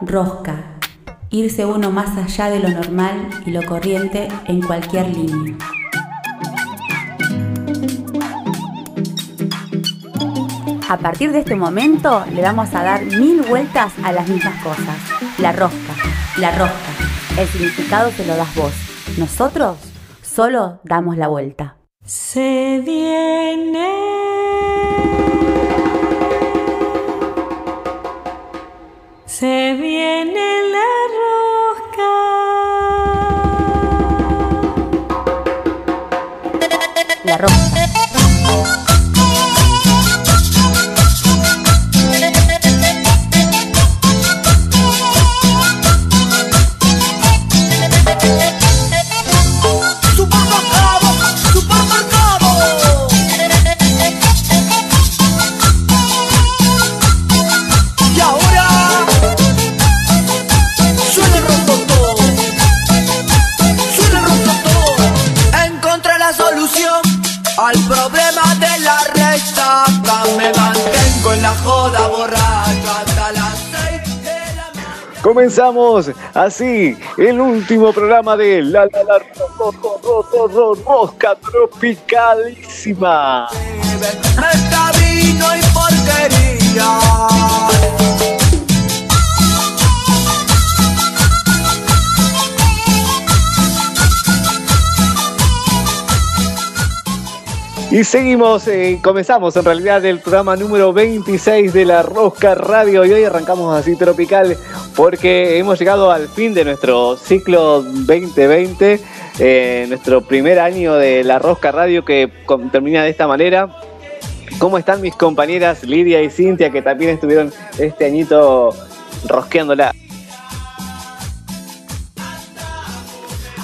Rosca. Irse uno más allá de lo normal y lo corriente en cualquier línea. A partir de este momento le vamos a dar mil vueltas a las mismas cosas. La rosca, la rosca. El significado se lo das vos. Nosotros solo damos la vuelta. Se viene. Se viene la rosca. La rosca. Comenzamos así el último programa de La La La ro, ro, ro, ro, ro, Rosca Tropicalísima. Esta vino y porquería. Y seguimos, eh, comenzamos en realidad el programa número 26 de la Rosca Radio y hoy arrancamos así tropical porque hemos llegado al fin de nuestro ciclo 2020, eh, nuestro primer año de la Rosca Radio que termina de esta manera. ¿Cómo están mis compañeras Lidia y Cintia que también estuvieron este añito rosqueándola?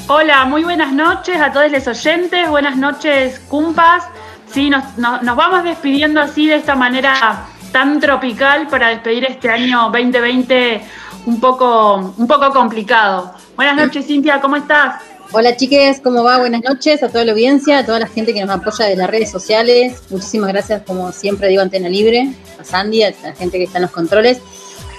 Hola, muy buenas noches a todos los oyentes, buenas noches, cumpas. Sí, nos vamos despidiendo así de esta manera tan tropical para despedir este año 2020 un poco, un poco complicado. Buenas noches, Cintia, ¿cómo estás? Hola chiques, ¿cómo va? Buenas noches a toda la audiencia, a toda la gente que nos apoya de las redes sociales. Muchísimas gracias, como siempre digo, Antena Libre, a Sandy, a la gente que está en los controles.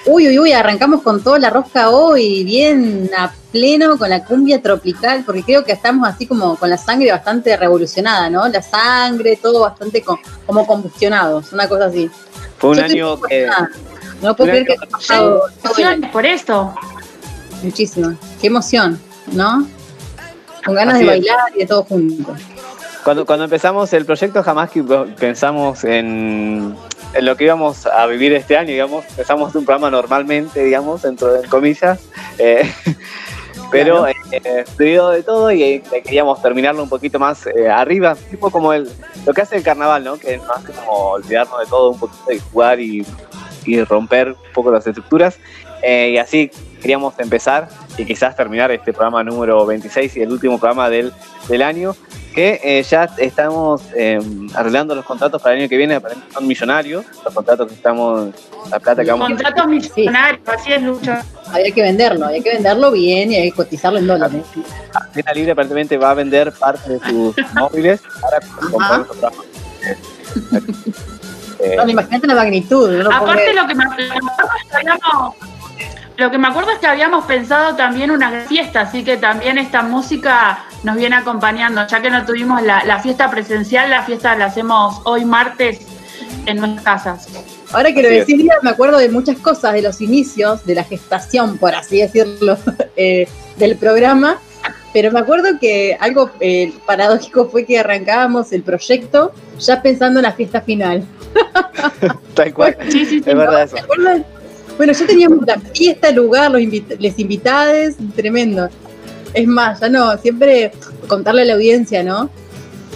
Uy, uy, uy, arrancamos con toda la rosca hoy, bien a pleno con la cumbia tropical, porque creo que estamos así como con la sangre bastante revolucionada, ¿no? La sangre, todo bastante co- como combustionados, una cosa así. Fue un Yo año que... No puedo creer que haya pasado. Emociones por esto. Muchísimo. Qué emoción, ¿no? Con ganas Así de es. bailar y de todo junto. Cuando, cuando empezamos el proyecto jamás que pensamos en, en lo que íbamos a vivir este año, digamos, empezamos un programa normalmente, digamos, dentro de comillas, eh, pero eh, debido de todo y eh, queríamos terminarlo un poquito más eh, arriba, tipo como el, lo que hace el carnaval, ¿no? Que no hace como olvidarnos de todo un poquito y jugar y, y romper un poco las estructuras. Eh, y así queríamos empezar y quizás terminar este programa número 26 y el último programa del, del año que eh, ya estamos eh, arreglando los contratos para el año que viene, aparentemente son millonarios, los contratos que estamos, la plata que vamos a Contratos millonarios, así es, Lucho. Había que venderlo, había que venderlo bien y hay que cotizarlo en dólares. Antena Libre aparentemente va a vender parte de sus móviles para comprar los. Eh, No, imagínate la magnitud. no Aparte lo que me, lo que me acuerdo es que habíamos, lo que me acuerdo es que habíamos pensado también una fiesta, así que también esta música nos viene acompañando, ya que no tuvimos la, la fiesta presencial, la fiesta la hacemos hoy martes en nuestras casas. Ahora que lo decís, Lía, me acuerdo de muchas cosas, de los inicios, de la gestación, por así decirlo, eh, del programa. Pero me acuerdo que algo eh, paradójico fue que arrancábamos el proyecto ya pensando en la fiesta final. Tal cual, Sí, sí, sí. es verdad eso. ¿Se acuerdan? Bueno, ya teníamos la fiesta, el lugar, los invit les invitades, tremendo. Es más, ya no, siempre contarle a la audiencia, ¿no?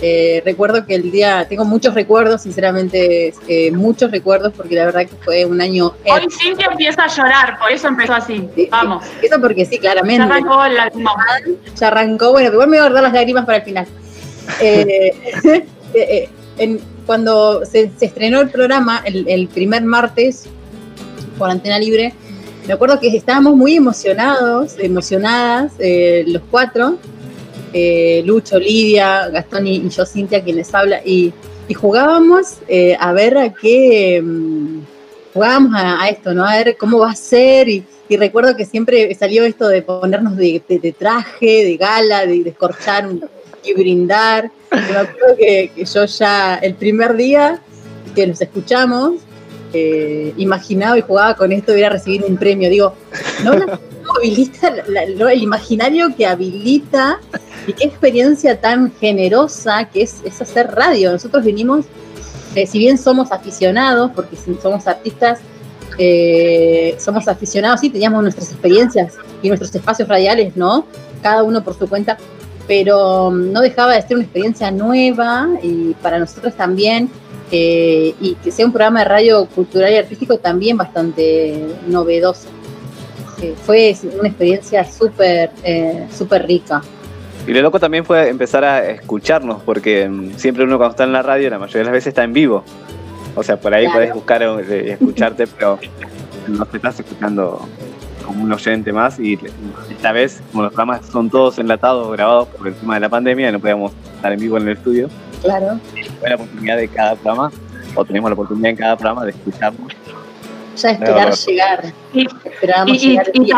Eh, recuerdo que el día, tengo muchos recuerdos, sinceramente, eh, muchos recuerdos, porque la verdad que fue un año Hoy Cintia empieza a llorar, por eso empezó así. Sí, Vamos. Eso porque sí, Ya claramente. arrancó el lágrima. Ya arrancó, bueno, igual me voy a guardar las lágrimas para el final. Eh, eh, eh, en- cuando se, estrenó el programa, el, primer martes, por Antena Libre, me acuerdo que estábamos muy emocionados, emocionadas, eh, los cuatro, eh, Lucho, Lidia, Gastón y, yo, Cintia, quien les habla, y, jugábamos eh, a ver a qué, mm, jugábamos a, esto, ¿no? A ver cómo va a ser, y, recuerdo que siempre salió esto de ponernos de, traje, de gala, de, descorchar y brindar. me acuerdo que, yo ya el primer día que nos escuchamos, eh, imaginaba y jugaba con esto de ir a recibir un premio. Digo, no, habilita el imaginario que habilita y qué experiencia tan generosa que es, hacer radio. Nosotros vinimos, eh, si bien somos aficionados, porque somos artistas, eh, somos aficionados, sí, teníamos nuestras experiencias y nuestros espacios radiales, ¿no? Cada uno por su cuenta, pero mm, no dejaba de ser una experiencia nueva y para nosotros también, eh, y que sea un programa de radio cultural y artístico también bastante novedoso. Eh, fue una experiencia súper, súper rica. Y lo loco también fue empezar a escucharnos, porque mm, siempre uno cuando está en la radio, la mayoría de las veces está en vivo. O sea, por ahí puedes buscar y escucharte, pero no te estás escuchando como un oyente más. Y esta vez, como los programas son todos enlatados, grabados por el tema de la pandemia, no podíamos estar en vivo en el estudio. Claro. Fue la oportunidad de cada programa, o tenemos la oportunidad en cada programa de escucharnos. Ya esperar llegar. Esperábamos llegar. Y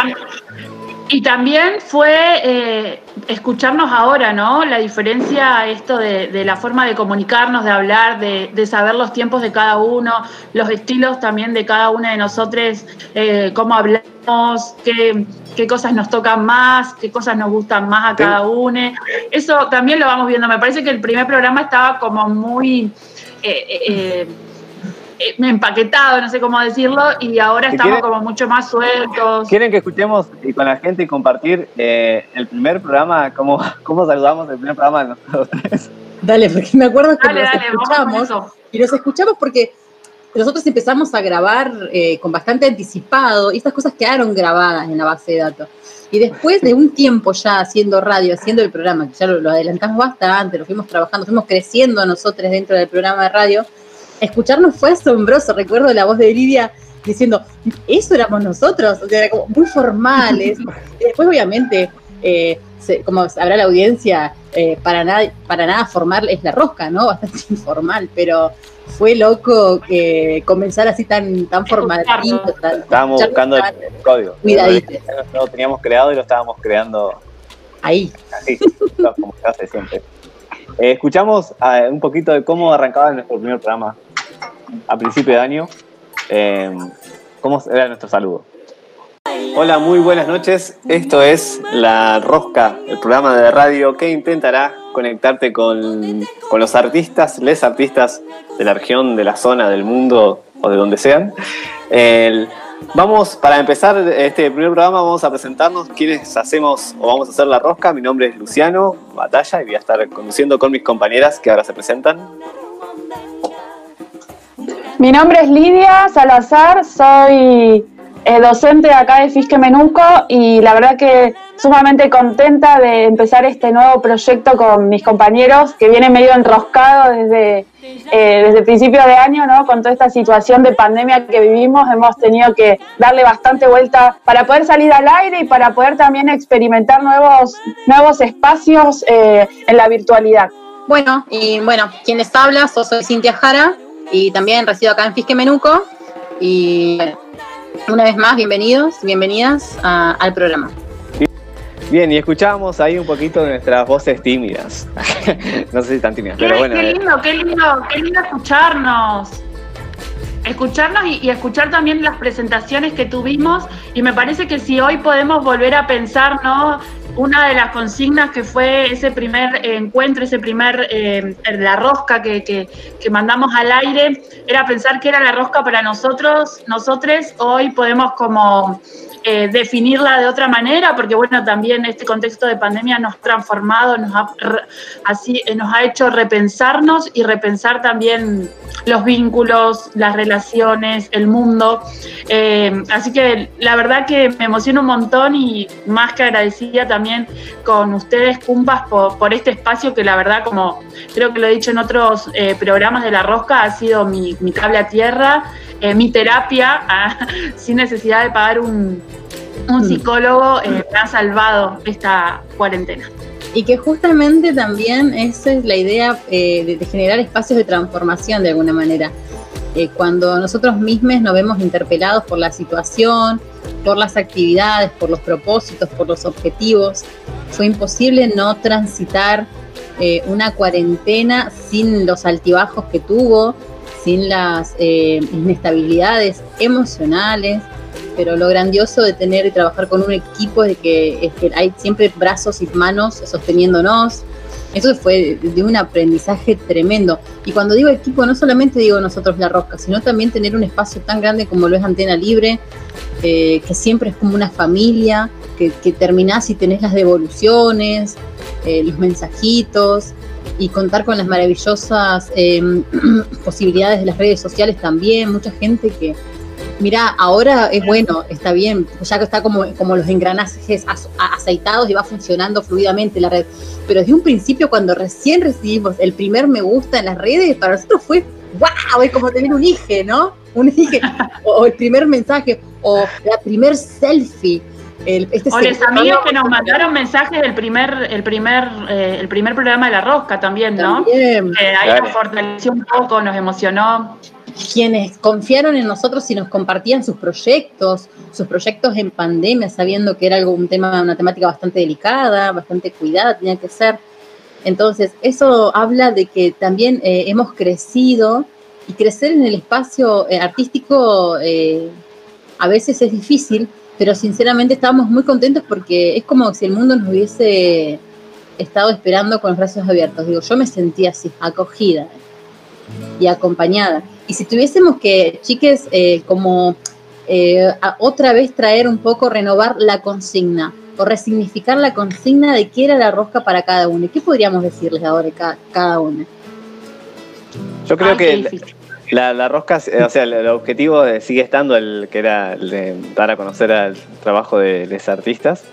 también fue eh, escucharnos ahora, ¿no? La diferencia, esto de, la forma de comunicarnos, de hablar, de, saber los tiempos de cada uno, los estilos también de cada una de nosotros, eh, cómo hablamos, qué, cosas nos tocan más, qué cosas nos gustan más a cada uno. Eso también lo vamos viendo. Me parece que el primer programa estaba como muy... Eh, eh, empaquetado, no sé cómo decirlo, y ahora estamos como mucho más sueltos. ¿Quieren que escuchemos y con la gente y compartir eh, el primer programa? ¿Cómo, ¿Cómo saludamos el primer programa de nosotros tres? Dale, porque me acuerdo que nos escuchamos y nos escuchamos porque nosotros empezamos a grabar eh, con bastante anticipado y estas cosas quedaron grabadas en la base de datos. Y después de un tiempo ya haciendo radio, haciendo el programa, que ya lo, lo adelantamos bastante, lo fuimos trabajando, fuimos creciendo nosotros dentro del programa de radio, escucharnos fue asombroso. Recuerdo la voz de Lidia diciendo, eso éramos nosotros, o sea, era como muy formales. después, obviamente, eh, como sabrá la audiencia, eh, para, nada, para nada formal es la rosca, ¿no? Bastante informal, pero fue loco que comenzar así tan, tan formal. estábamos buscando el, código. Cuidadito. Lo teníamos creado y lo estábamos creando ahí. Así, como se hace siempre. Eh, escuchamos un poquito de cómo arrancaba nuestro primer programa a principio de año. Eh, ¿Cómo era nuestro saludo? Hola, muy buenas noches. Esto es La Rosca, el programa de radio que intentará conectarte con, los artistas, les artistas de la región, de la zona, del mundo o de donde sean. vamos, para empezar este primer programa, vamos a presentarnos quienes hacemos o vamos a hacer La Rosca. Mi nombre es Luciano Batalla y voy a estar conduciendo con mis compañeras que ahora se presentan. Mi nombre es Lidia Salazar, soy eh, docente acá de Fisque Menuco y la verdad que sumamente contenta de empezar este nuevo proyecto con mis compañeros que viene medio enroscado desde, eh, desde principios de año, ¿no? Con toda esta situación de pandemia que vivimos, hemos tenido que darle bastante vuelta para poder salir al aire y para poder también experimentar nuevos, nuevos espacios eh, en la virtualidad. Bueno, y bueno, quien les habla, soy Cintia Jara, y también resido acá en Fisque Menuco. Y una vez más, bienvenidos, bienvenidas al programa. Bien, y escuchábamos ahí un poquito de nuestras voces tímidas. no sé si tan tímidas, pero bueno. Qué lindo, qué lindo, qué lindo escucharnos. Escucharnos y, y, escuchar también las presentaciones que tuvimos. Y me parece que si hoy podemos volver a pensar, ¿no? Una de las consignas que fue ese primer encuentro, ese primer, eh, la rosca que, que, que, mandamos al aire, era pensar que era la rosca para nosotros, nosotros hoy podemos como eh, definirla de otra manera, porque bueno, también este contexto de pandemia nos ha transformado, nos ha, así, eh, nos ha hecho repensarnos y repensar también los vínculos, las relaciones, el mundo. Eh, así que la verdad que me emociona un montón y más que agradecida también con ustedes, Cumpas, por, este espacio que la verdad, como creo que lo he dicho en otros programas de La Rosca, ha sido mi, mi cable a tierra. Mi terapia ah, sin necesidad de pagar un, un mm. psicólogo eh, me ha salvado esta cuarentena. Y que justamente también esa es la idea eh, de, generar espacios de transformación de alguna manera. Eh, cuando nosotros mismos nos vemos interpelados por la situación por las actividades, por los propósitos, por los objetivos, fue imposible no transitar eh, una cuarentena sin los altibajos que tuvo, sin las eh, inestabilidades emocionales, pero lo grandioso de tener y trabajar con un equipo es que hay siempre brazos y manos sosteniéndonos. Eso fue de un aprendizaje tremendo. Y cuando digo equipo, no solamente digo nosotros la rosca, sino también tener un espacio tan grande como lo es Antena Libre, eh, que siempre es como una familia, que, que terminás y tenés las devoluciones, eh, los mensajitos, y contar con las maravillosas eh, posibilidades de las redes sociales también. Mucha gente que, mira, ahora es bueno, está bien, ya que está como, como los engranajes aceitados y va funcionando fluidamente la red. Pero desde un principio, cuando recién recibimos el primer me gusta en las redes, para nosotros fue wow, es como tener un hijo, ¿no? Un hijo, o, el primer mensaje, o la primer selfie. El, este o los amigos que nos mandaron mensajes del primer, el primer, eh, el primer programa de la rosca también, ¿no? También. Que ahí nos fortaleció un poco, nos emocionó. Quienes confiaron en nosotros y nos compartían sus proyectos, sus proyectos en pandemia, sabiendo que era algo, un tema, una temática bastante delicada, bastante cuidada, tenía que ser. Entonces, eso habla de que también eh, hemos crecido y crecer en el espacio eh, artístico eh, a veces es difícil, pero sinceramente estábamos muy contentos porque es como si el mundo nos hubiese estado esperando con los brazos abiertos. Digo, yo me sentía así, acogida y acompañada. Y si tuviésemos que, chiques, como otra vez traer un poco, renovar la consigna, o resignificar la consigna de qué era la rosca para cada uno. ¿Qué podríamos decirles ahora cada, cada uno? Yo creo que la, rosca, o sea, el, objetivo sigue estando el que era el dar a conocer al trabajo de los artistas.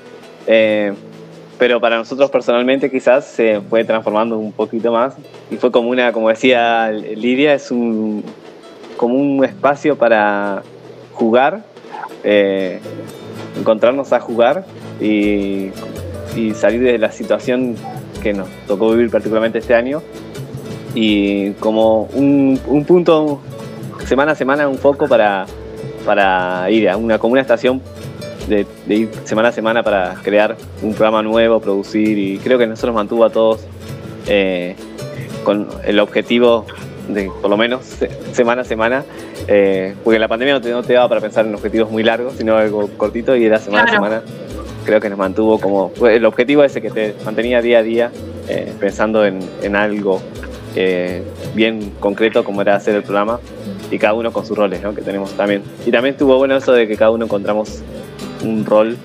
Eh, pero para nosotros personalmente quizás se fue transformando un poquito más y fue como una, como decía Lidia, es un como un espacio para jugar, eh, encontrarnos a jugar y, salir de la situación que nos tocó vivir particularmente este año y como un, punto semana a semana un foco para, para ir a una, como una estación de, ir semana a semana para crear un programa nuevo, producir y creo que nosotros mantuvo a todos eh, con el objetivo de por lo menos semana a semana, eh, porque la pandemia no te, daba para pensar en objetivos muy largos, sino algo cortito y era semana a semana creo que nos mantuvo como. El objetivo ese que te mantenía día a día eh, pensando en, algo eh, bien concreto como era hacer el programa y cada uno con sus roles ¿no? que tenemos también. Y también estuvo bueno eso de que cada uno encontramos un rol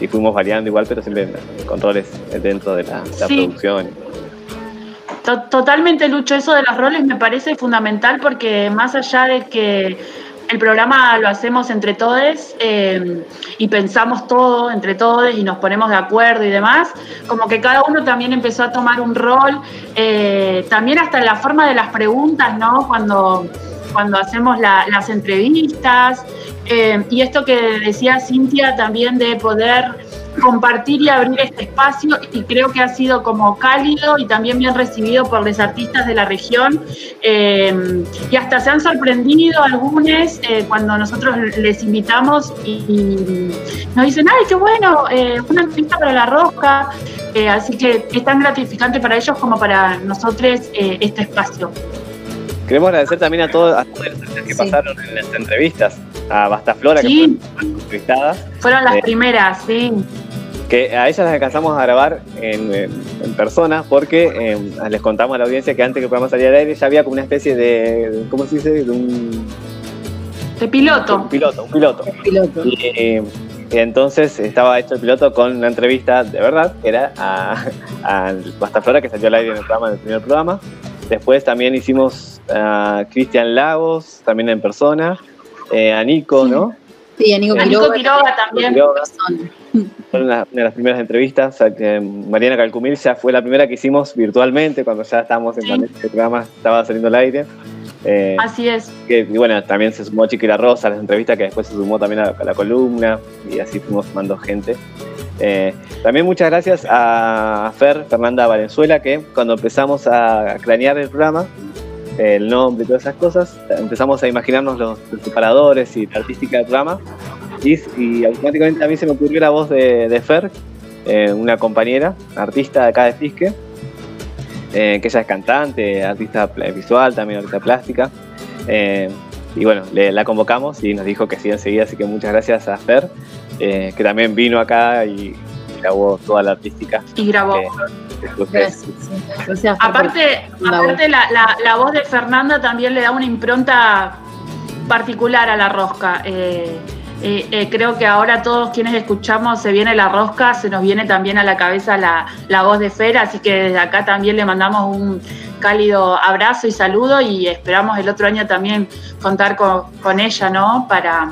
y fuimos variando igual, pero siempre con roles dentro de la, producción. Totalmente, Lucho, eso de los roles me parece fundamental porque más allá de que el programa lo hacemos entre todos eh, y pensamos todo entre todos y nos ponemos de acuerdo y demás, como que cada uno también empezó a tomar un rol, eh, también hasta la forma de las preguntas, ¿no? Cuando, cuando hacemos las entrevistas, eh, y esto que decía Cintia también de poder compartir y abrir este espacio y creo que ha sido como cálido y también bien recibido por los artistas de la región eh, y hasta se han sorprendido algunos eh, cuando nosotros les invitamos y, nos dicen, ay, qué bueno, eh, una entrevista para la rosca, así que es tan gratificante para ellos como para nosotros este espacio. Queremos agradecer también a todos, a todos los que pasaron en las entrevistas, a Bastaflora, que fueron entrevistadas. Fueron las primeras, sí que a ellas las alcanzamos a grabar en, persona porque eh, les contamos a la audiencia que antes que el programa saliera al aire ya había como una especie de, ¿cómo se dice? De un... De piloto. Un piloto, un piloto. Y, eh, entonces estaba hecho el piloto con una entrevista de verdad, que era a, a Bastaflora, que salió al aire en el programa, en el primer programa. Después también hicimos a Cristian Lagos, también en persona, eh, a Nico, ¿no? Sí, a Nico Quiroga, también. Fue una, de las primeras entrevistas. Mariana Calcumil ya fue la primera que hicimos virtualmente cuando ya estábamos en el programa, estaba saliendo al aire. Eh, Así es. y bueno, también se sumó Chiqui La Rosa a las entrevistas, que después se sumó también a, la columna, y así fuimos sumando gente. Eh, también muchas gracias a Fer Fernanda Valenzuela, que cuando empezamos a cranear el programa, el nombre y todas esas cosas, empezamos a imaginarnos los, separadores y la artística del programa. Y, y automáticamente a mí se me ocurrió la voz de, de Fer, eh, una compañera, artista de acá de Fisque, eh, que ella es cantante, artista visual, también artista plástica. Eh, y bueno, le- la convocamos y nos dijo que sí enseguida, así que muchas gracias a Fer, eh, que también vino acá y, y grabó toda la artística. Y grabó. Gracias. sí. Aparte, la aparte la, la- la voz de Fernanda también le da una impronta particular a la rosca. Eh, eh, eh, creo que ahora todos quienes escuchamos se viene la rosca, se nos viene también a la cabeza la, la voz de Fer, así que desde acá también le mandamos un cálido abrazo y saludo y esperamos el otro año también contar con, con ella, ¿no? Para,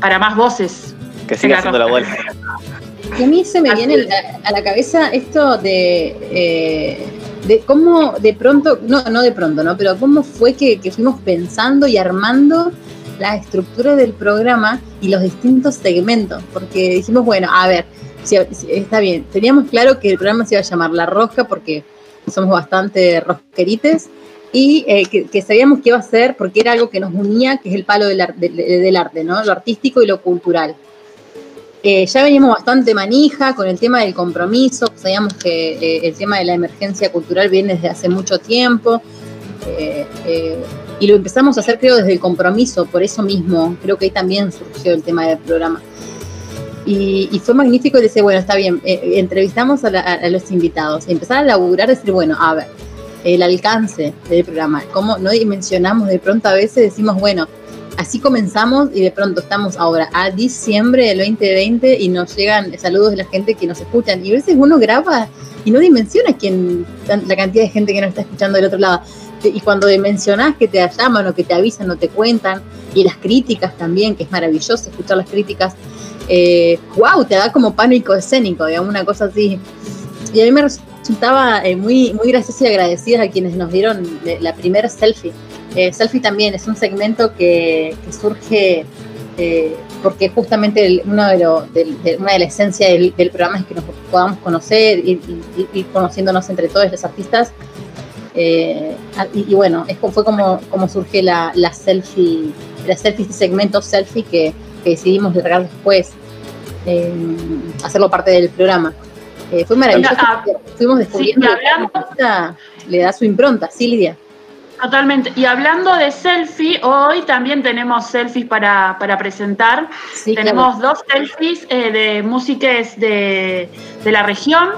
para más voces. Que siga haciendo la vuelta. Y a mí se me Así viene a, la cabeza esto de, eh, de cómo de pronto, no, no de pronto, ¿no? Pero cómo fue que, que fuimos pensando y armando la estructura del programa y los distintos segmentos. Porque dijimos, bueno, a ver, si- si- está bien, teníamos claro que el programa se iba a llamar La Rosca porque somos bastante rosquerites y eh, que, que sabíamos que iba a ser porque era algo que nos unía, que es el palo del, ar- del- del arte, ¿no? Lo artístico y lo cultural. Eh, ya veníamos bastante manija con el tema del compromiso, sabíamos que eh, el tema de la emergencia cultural viene desde hace mucho tiempo eh, eh, y lo empezamos a hacer creo desde el compromiso, por eso mismo, creo que ahí también surgió el tema del programa. Y, y fue magnífico decir, bueno, está bien, eh, entrevistamos a, la- a- los invitados, empezar a laburar, decir, bueno, a ver, el alcance del programa, cómo no dimensionamos de pronto a veces, decimos, bueno, así comenzamos y de pronto estamos ahora a diciembre del 2020 y nos llegan saludos de la gente que nos escuchan. Y a veces uno graba y no dimensiona quién, la cantidad de gente que nos está escuchando del otro lado. Y cuando dimensionás que te llaman o que te avisan o te cuentan, y las críticas también, que es maravilloso escuchar las críticas, eh, wow, te da como pánico escénico, digamos, una cosa así. Y a mí me resultaba eh, muy, muy graciosa y agradecida a quienes nos dieron eh, la primera selfie. Eh, selfie también es un segmento que, que surge eh, porque justamente el- uno de lo- del- de- una de las esencias del, del programa es que nos podamos conocer y ir, ir conociéndonos entre todos los artistas. Eh, y, y bueno, es, fue como, como surge la, la selfie, la selfie, este segmento selfie que, que decidimos largar después, eh, hacerlo parte del programa. Eh, fue maravilloso, Ah, fuimos descubriendo y que artista le da su impronta, sí, Lidia. Totalmente. Y hablando de selfie, hoy también tenemos selfies para, para presentar. Sí, tenemos dos selfies eh, de músicos de, de la región.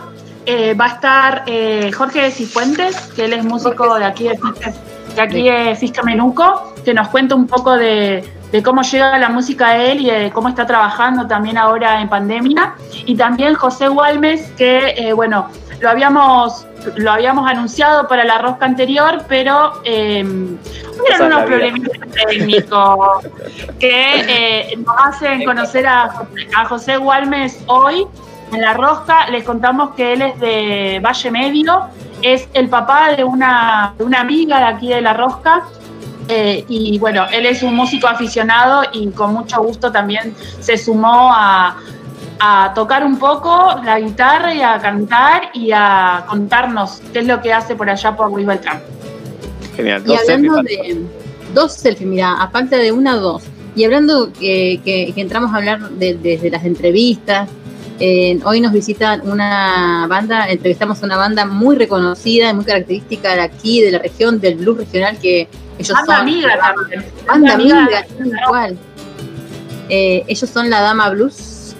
Eh, va a estar eh, Jorge Cifuentes, que él es músico de aquí de Fisca, de aquí de Fisca Menuco, que nos cuenta un poco de, de cómo llega la música a él y de cómo está trabajando también ahora en pandemia. Y también José Gualmes, que eh, bueno, lo habíamos, lo habíamos anunciado para la rosca anterior, pero eh, hubieron unos problemitas técnicos que eh, nos hacen conocer a, José- a José Gualmes hoy en la rosca. Les contamos que él es de Valle Medio, es el papá de una, de una amiga de aquí de la rosca. Eh, y bueno, él es un músico aficionado y con mucho gusto también se sumó a, a tocar un poco la guitarra y a cantar y a contarnos qué es lo que hace por allá por Luis Beltrán. Genial. Y Dos hablando selfies. de dos selfies, mira, a falta de una, dos. Y hablando que, que- que entramos a hablar de- desde las entrevistas, eh, hoy nos visitan una banda, entrevistamos a una banda muy reconocida, muy característica de aquí, de la región, del blues regional, que ellos Banda son. amiga también. Banda amiga. cual. Eh, ellos son la Dama Blues.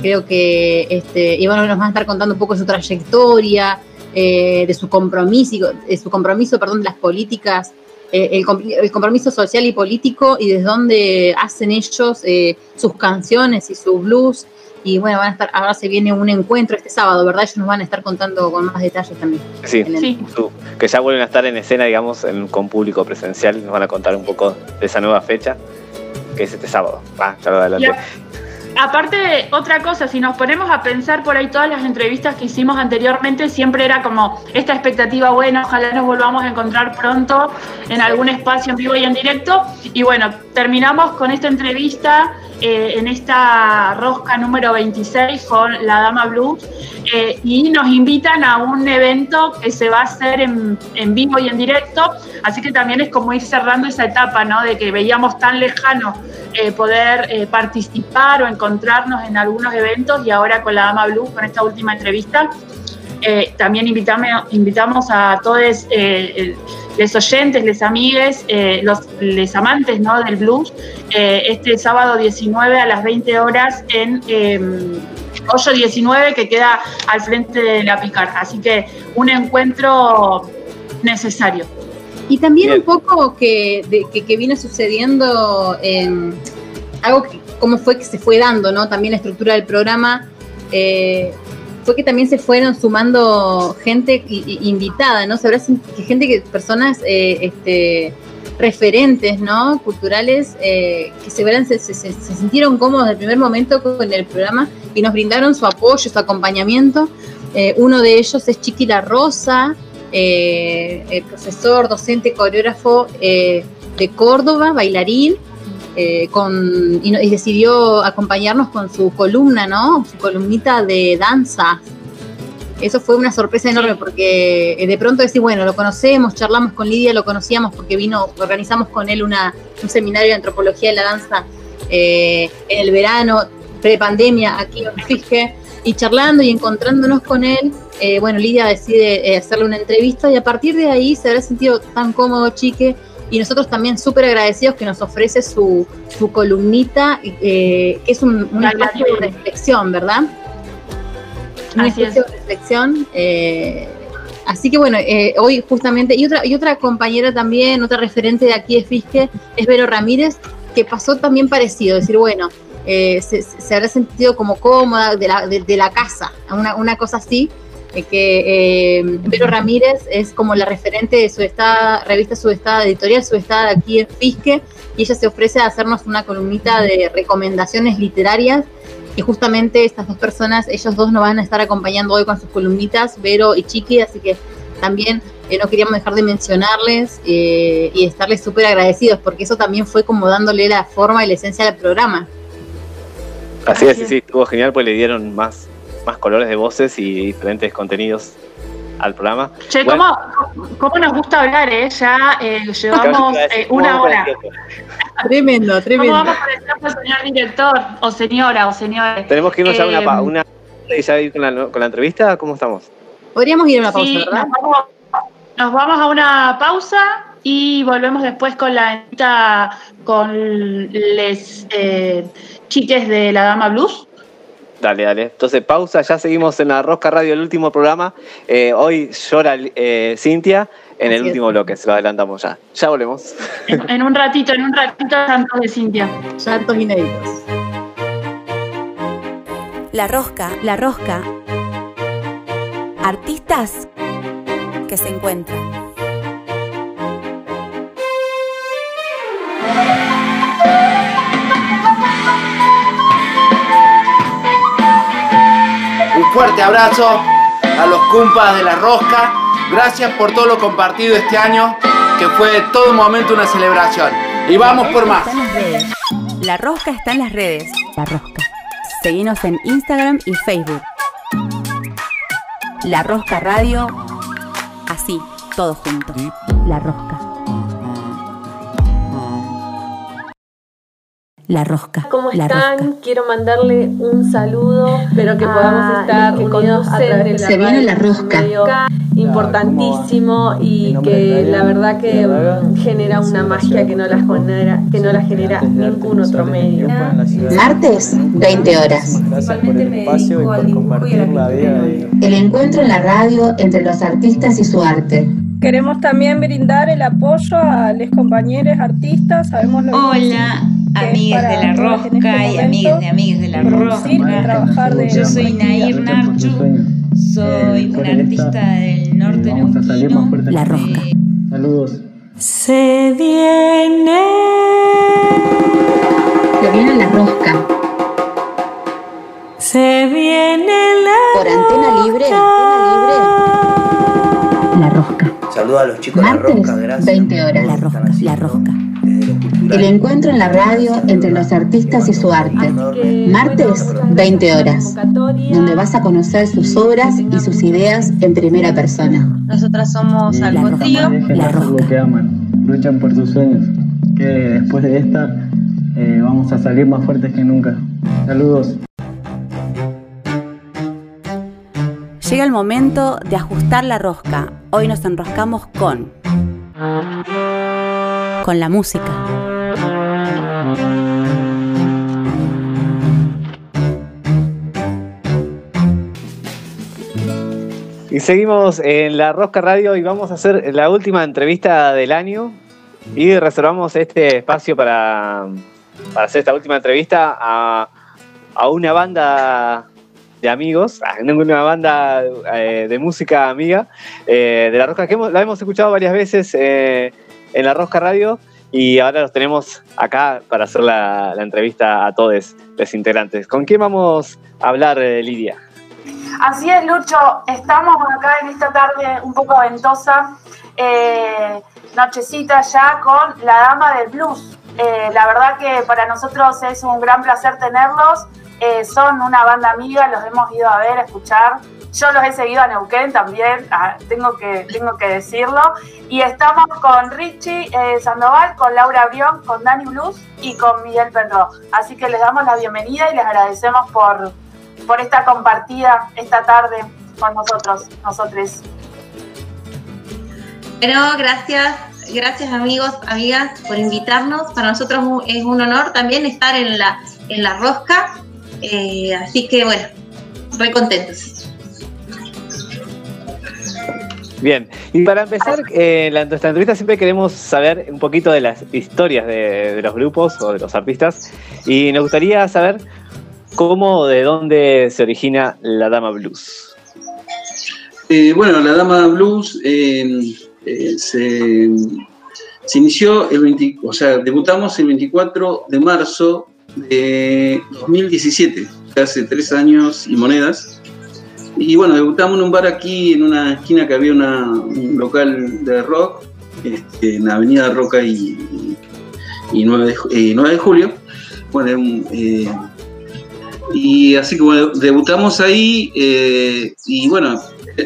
Creo que, este, y bueno, nos van a estar contando un poco de su trayectoria, eh, de su compromiso, de su compromiso, perdón, de las políticas, eh, el, el compromiso social y político y desde dónde hacen ellos eh, sus canciones y su blues. Y bueno, van a estar, ahora se viene un encuentro este sábado, ¿verdad? Ellos nos van a estar contando con más detalles también. Sí, el- Sí. que ya vuelven a estar en escena, digamos, en- con público presencial. Nos van a contar un poco de esa nueva fecha, que es este sábado. Va, ya lo adelanté. Aparte, otra cosa, si nos ponemos a pensar por ahí todas las entrevistas que hicimos anteriormente, siempre era como esta expectativa, bueno, ojalá nos volvamos a encontrar pronto en algún espacio en vivo y en directo. Y bueno, terminamos con esta entrevista eh, en esta rosca número 26 con la Dama Blues eh, y nos invitan a un evento que se va a hacer en, vivo y en directo, así que también es como ir cerrando esa etapa, ¿no? De que veíamos tan lejano eh, poder participar o encontrarnos en algunos eventos y ahora con la Dama Blues, con esta última entrevista, también invitamos a todos les oyentes, les amigues, eh, los les amantes ¿no? del blues, eh, este sábado 19 a las 20 horas en eh, Hoyo 19 que queda al frente de la Picar. Así que un encuentro necesario. Y también un poco que, que, viene sucediendo, algo que, cómo fue que se fue dando, ¿no? También la estructura del programa. Eh, fue que también se fueron sumando gente invitada, ¿no? Sabrás que gente personas eh, este, referentes, ¿no? Culturales, eh, que se, se, se, sintieron cómodos desde el primer momento con el programa y nos brindaron su apoyo, su acompañamiento. Eh, uno de ellos es Chiqui La Rosa, profesor, docente, coreógrafo de Córdoba, bailarín, eh, con, y, decidió acompañarnos con su columna, ¿no? Su columnita de danza. Eso fue una sorpresa enorme porque eh, de pronto decir, bueno, lo conocemos, charlamos con Lidia, lo conocíamos porque vino, organizamos con él una, un seminario de antropología de la danza eh, en el verano, pre-pandemia, aquí en Fisque, y charlando y encontrándonos con él, bueno, Lidia decide hacerle una entrevista y a partir de ahí se habrá sentido tan cómodo, chique, y nosotros también súper agradecidos que nos ofrece su, su columnita, eh, que es un, espacio de reflexión, ¿verdad? Un espacio de reflexión. Eh, así que bueno, eh, hoy justamente, y otra, y otra compañera también, otra referente de aquí de Fisque, es Vero Ramírez, que pasó también parecido, decir, bueno, se, habrá sentido como cómoda de la, de, la casa, una, una cosa así, que eh, Vero Ramírez es como la referente de su estado, revista Subestada Editorial Subestada aquí en Fisque, y ella se ofrece a hacernos una columnita de recomendaciones literarias. Y justamente estas dos personas, ellos dos nos van a estar acompañando hoy con sus columnitas, Vero y Chiqui, así que también eh, no queríamos dejar de mencionarles eh, y estarles súper agradecidos, porque eso también fue como dándole la forma y la esencia del programa. Así es, sí, sí, estuvo genial, pues le dieron más más colores de voces y diferentes contenidos al programa. Che, ¿cómo, nos gusta hablar, eh? Ya eh, llevamos eh, una hora. Tremendo, tremendo. ¿Cómo vamos a empezar, señor director? O señora, o señores. Tenemos que irnos a una, eh, una y ya ir con la, con la entrevista. ¿Cómo estamos? Podríamos ir a una pausa, ¿verdad? Nos vamos, a una pausa y volvemos después con la con les chiques de la Dama Blues. Dale, dale. Entonces, pausa, ya seguimos en la Rosca Radio, el último programa. Eh, hoy llora eh, Cintia en el último bloque, se lo adelantamos ya. Ya volvemos. En, un ratito, en un ratito, santos de Cintia. Santos inéditos. La Rosca, la Rosca. Artistas que se encuentran. Fuerte abrazo a los cumpas de la rosca. Gracias por todo lo compartido este año, que fue todo momento una celebración. Y vamos por más. La rosca está en las redes. La rosca. Seguimos en Instagram y Facebook. La Rosca Radio. Así, todo junto. La Rosca. La Rosca. ¿Cómo están? Quiero mandarle un saludo. Espero que podamos estar unidos a través de la Se viene la rosca. Importantísimo y que la verdad que genera una magia que no la genera, que no la genera ningún otro medio. Martes, 20 horas. El encuentro en la radio entre los artistas y su arte. Queremos también brindar el apoyo a los compañeros artistas. Sabemos lo Hola, amigues de la rosca y amigues de amigues de la rosca. Yo soy Nair Narchu, soy una artista del norte neuquino. La rosca. Saludos. Se viene. Se viene la rosca. Se viene la Por antena libre, antena libre. La rosca. Saludos a los chicos de la rosca, gracias. 20 horas. La rosca, la rosca. El encuentro en la radio entre los artistas y su arte. Martes, 20 horas, donde vas a conocer sus obras y sus ideas en primera persona. Nosotras somos Algo Trío. La lo que aman, luchan por sus sueños. Que después de esta eh, vamos a salir más fuertes que nunca. Saludos. Llega el momento de ajustar la rosca. Hoy nos enroscamos con. con la música. Y seguimos en la Rosca Radio y vamos a hacer la última entrevista del año y reservamos este espacio para, para hacer esta última entrevista a, a una banda de amigos, una banda eh, de música amiga eh, de La Rosca, que la hemos escuchado varias veces eh, en La Rosca Radio y ahora los tenemos acá para hacer la, la entrevista a todos los integrantes. ¿Con quién vamos a hablar, Lidia? Así es, Lucho. Estamos acá en esta tarde un poco ventosa, eh, nochecita ya con la Dama del Blues. Eh, la verdad que para nosotros es un gran placer tenerlos. Eh, son una banda amiga, los hemos ido a ver, a escuchar. Yo los he seguido a Neuquén también, ah, tengo, que, tengo que decirlo. Y estamos con Richie Sandoval, con Laura Brión, con Dani Blues y con Miguel Penro. Así que les damos la bienvenida y les agradecemos por, por esta compartida esta tarde con nosotros, nosotros. Bueno, gracias, gracias amigos, amigas por invitarnos. Para nosotros es un honor también estar en la, en la rosca. Eh, así que bueno, muy contentos. Bien, y para empezar, eh, la, nuestra entrevista siempre queremos saber un poquito de las historias de, de los grupos o de los artistas y nos gustaría saber ¿Cómo o de dónde se origina la Dama Blues? Eh, bueno, la Dama Blues eh, eh, se, inició el 20, o sea, debutamos el 24 de marzo de 2017, hace tres años y monedas. Y bueno, debutamos en un bar aquí, en una esquina que había un local de rock, este, en la Avenida Roca y, 9, de, julio. Bueno, y así que bueno, debutamos ahí eh, y bueno,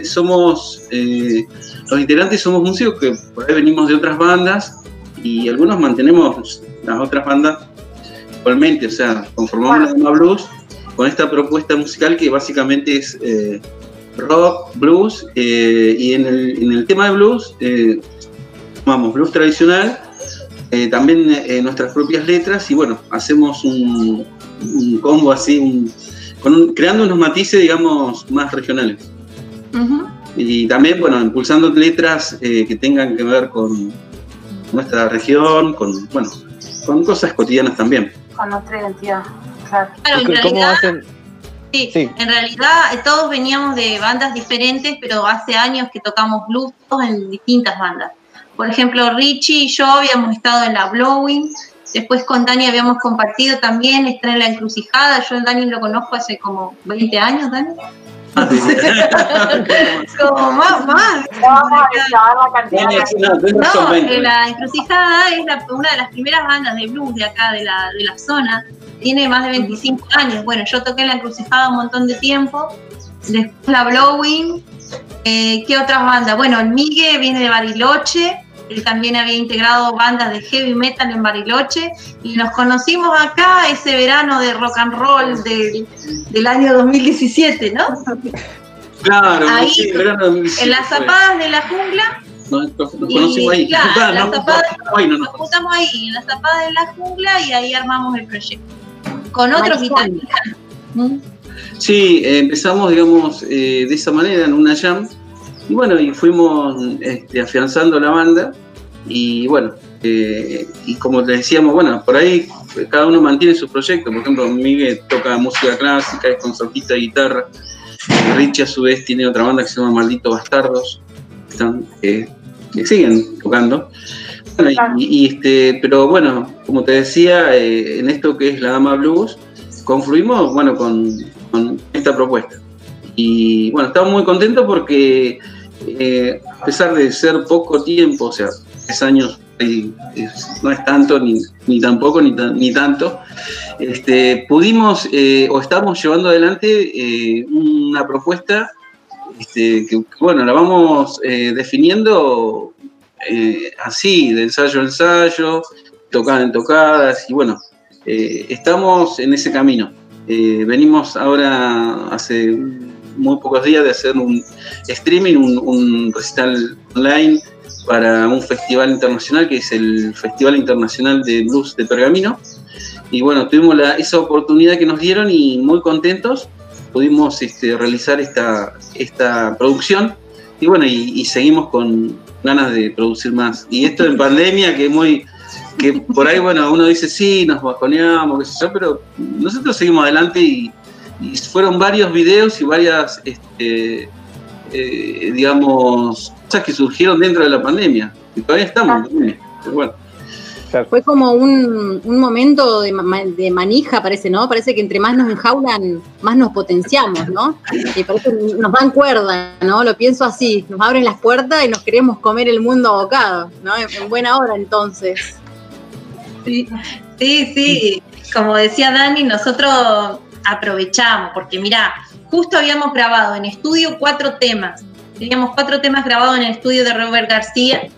somos, eh, los integrantes somos músicos que por ahí venimos de otras bandas y algunos mantenemos las otras bandas actualmente, o sea, conformamos la Blues con esta propuesta musical que básicamente es eh, rock, blues y en el, en el, tema de blues, tomamos blues tradicional, también nuestras propias letras y bueno, hacemos un un combo así, con creando unos matices, digamos, más regionales. Y también, bueno, impulsando letras eh, que tengan que ver con nuestra región, con, bueno, con cosas cotidianas también. Con nuestra identidad, claro. en realidad, Sí, en realidad eh, todos veníamos de bandas diferentes, pero hace años que tocamos blues todos en distintas bandas. Por ejemplo, Richie y yo habíamos estado en la Blowing, Después con Dani habíamos compartido también, está en la encrucijada. Yo a Dani lo conozco hace como 20 años, Dani. como más, más. No, la encrucijada es una de las primeras bandas de blues de acá, de la, de la zona. Tiene más de 25 años. Bueno, yo toqué en la encrucijada un montón de tiempo. Después la Blowing. Eh, ¿Qué otras bandas? Bueno, el Migue viene de Bariloche él también había integrado bandas de heavy metal en Bariloche y nos conocimos acá ese verano de rock and roll del año 2017, ¿no? Claro, ahí, en las zapadas de la jungla. Nos, conocimos ahí. Claro, las zapadas, nos juntamos ahí, en las zapadas de la jungla y ahí armamos el proyecto. Con otros guitarristas. Sí, empezamos, digamos, eh, de esa manera, en una jam, y bueno, y fuimos este, afianzando la banda y bueno, eh, y como te decíamos, bueno, por ahí cada uno mantiene su proyecto. Por ejemplo, Miguel toca música clásica, es concertista de guitarra. Richie a su vez tiene otra banda que se llama Maldito Bastardos, están, eh, que siguen tocando. y, este, pero bueno, como te decía, eh, en esto que es la Dama Blues, confluimos bueno, con, con esta propuesta. Y bueno, estamos muy contentos porque eh, a pesar de ser poco tiempo, o sea, tres años y no es tanto, ni, ni tampoco, ni, ni tanto. Este, pudimos eh, o estamos llevando adelante eh, una propuesta este, que, bueno, la vamos eh, definiendo así, de ensayo a ensayo, tocada en tocadas, y bueno, estamos en ese camino. venimos ahora hace muy pocos días de hacer un streaming, un, un recital online para un festival internacional que es el Festival Internacional de Blues de Pergamino. Y bueno, tuvimos la, esa oportunidad que nos dieron y muy contentos pudimos este, realizar esta, esta producción. Y bueno, y, seguimos con ganas de producir más. Y esto en pandemia, que muy que por ahí, bueno, uno dice, sí, nos bajoneamos, qué sé yo, pero nosotros seguimos adelante y, y fueron varios videos y varias, este, eh, digamos, cosas que surgieron dentro de la pandemia. Y todavía estamos bueno. Fue como un, un momento de, de, manija, parece, ¿no? Parece que entre más nos enjaulan, más nos potenciamos, ¿no? Y parece que nos dan cuerda, ¿no? Lo pienso así, nos abren las puertas y nos queremos comer el mundo abocado, ¿no? En buena hora, entonces. Sí, sí, sí. Como decía Dani, nosotros aprovechamos, porque mira, justo habíamos grabado en estudio cuatro temas. Teníamos cuatro temas grabados en el estudio de Robert García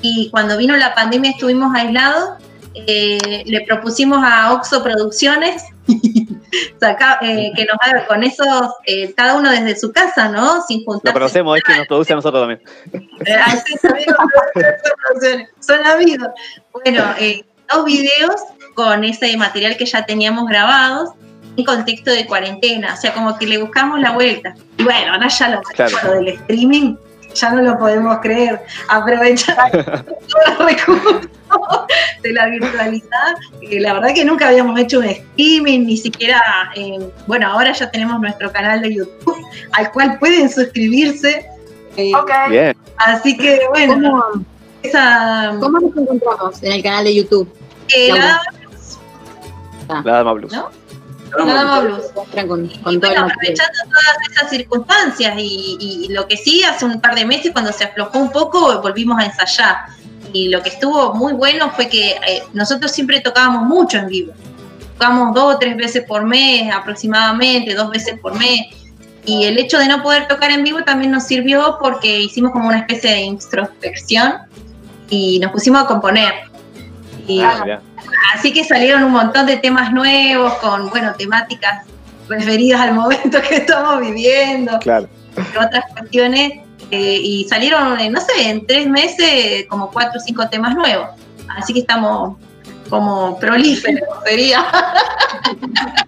y cuando vino la pandemia estuvimos aislados. Eh, le propusimos a Oxo Producciones eh, que nos haga con esos, eh, cada uno desde su casa, ¿no? Sin juntarse. Lo conocemos, es que nos produce a nosotros también. son amigos. Bueno, dos videos con ese material que ya teníamos grabados en contexto de cuarentena, o sea, como que le buscamos la vuelta. Y bueno, ahora ya lo, lo del streaming, ya no lo podemos creer. Aprovechar todo el recursos de la virtualidad. la verdad que nunca habíamos hecho un streaming, ni siquiera, eh, bueno, ahora ya tenemos nuestro canal de YouTube, al cual pueden suscribirse. Eh, Bien. Así que bueno, ¿Cómo, esa, ¿Cómo nos encontramos en el canal de YouTube? Eh, la, Dama Blues. La Dama Blues. ¿No? Aprovechando todas esas circunstancias y, lo que sí, hace un par de meses cuando se aflojó un poco, volvimos a ensayar. Y lo que estuvo muy bueno fue que eh, nosotros siempre tocábamos mucho en vivo. Tocábamos dos o tres veces por mes aproximadamente, dos veces por mes. Y el hecho de no poder tocar en vivo también nos sirvió porque hicimos como una especie de introspección y nos pusimos a componer. Y, ah, Así que salieron un montón de temas nuevos con, bueno, temáticas referidas al momento que estamos viviendo, claro. otras cuestiones, eh, y salieron, no sé, en tres meses como cuatro o cinco temas nuevos. Así que estamos como prolíferos, sería.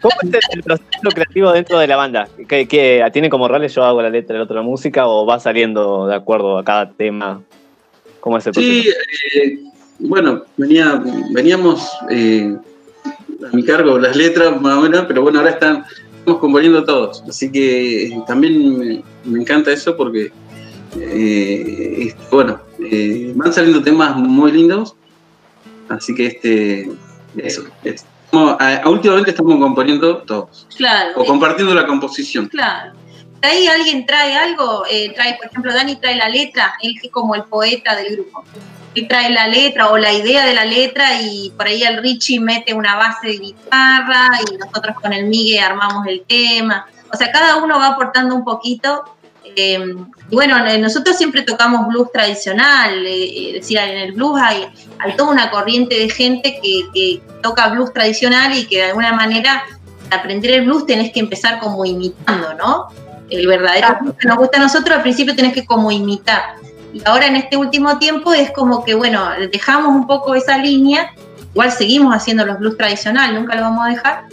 ¿Cómo es el proceso creativo dentro de la banda? ¿Qué, tiene como roles yo hago la letra, el otro la música o va saliendo de acuerdo a cada tema? ¿Cómo es el proceso? Sí, eh, bueno, venía, veníamos eh, a mi cargo las letras más o menos, pero bueno, ahora están, estamos componiendo todos. Así que eh, también me, encanta eso porque, eh, bueno, van saliendo temas muy lindos. Así que este, eso. últimamente estamos componiendo todos. Claro. O compartiendo la composición. Claro. Ahí alguien trae algo, trae, por ejemplo, Dani trae la letra, él que es como el poeta del grupo trae la letra o la idea de la letra y por ahí el Richie mete una base de guitarra y nosotros con el Migue armamos el tema. O sea, cada uno va aportando un poquito. Em, y bueno, eh, nosotros siempre tocamos blues tradicional, eh, es decir, en el blues hay, hay, toda una corriente de gente que, toca blues tradicional y que de alguna manera para aprender el blues tenés que empezar como imitando, ¿no? El verdadero blues que nos gusta a nosotros al principio tenés que como imitar. Y ahora en este último tiempo es como que, bueno, dejamos un poco esa línea, igual seguimos haciendo los blues tradicionales, nunca lo vamos a dejar,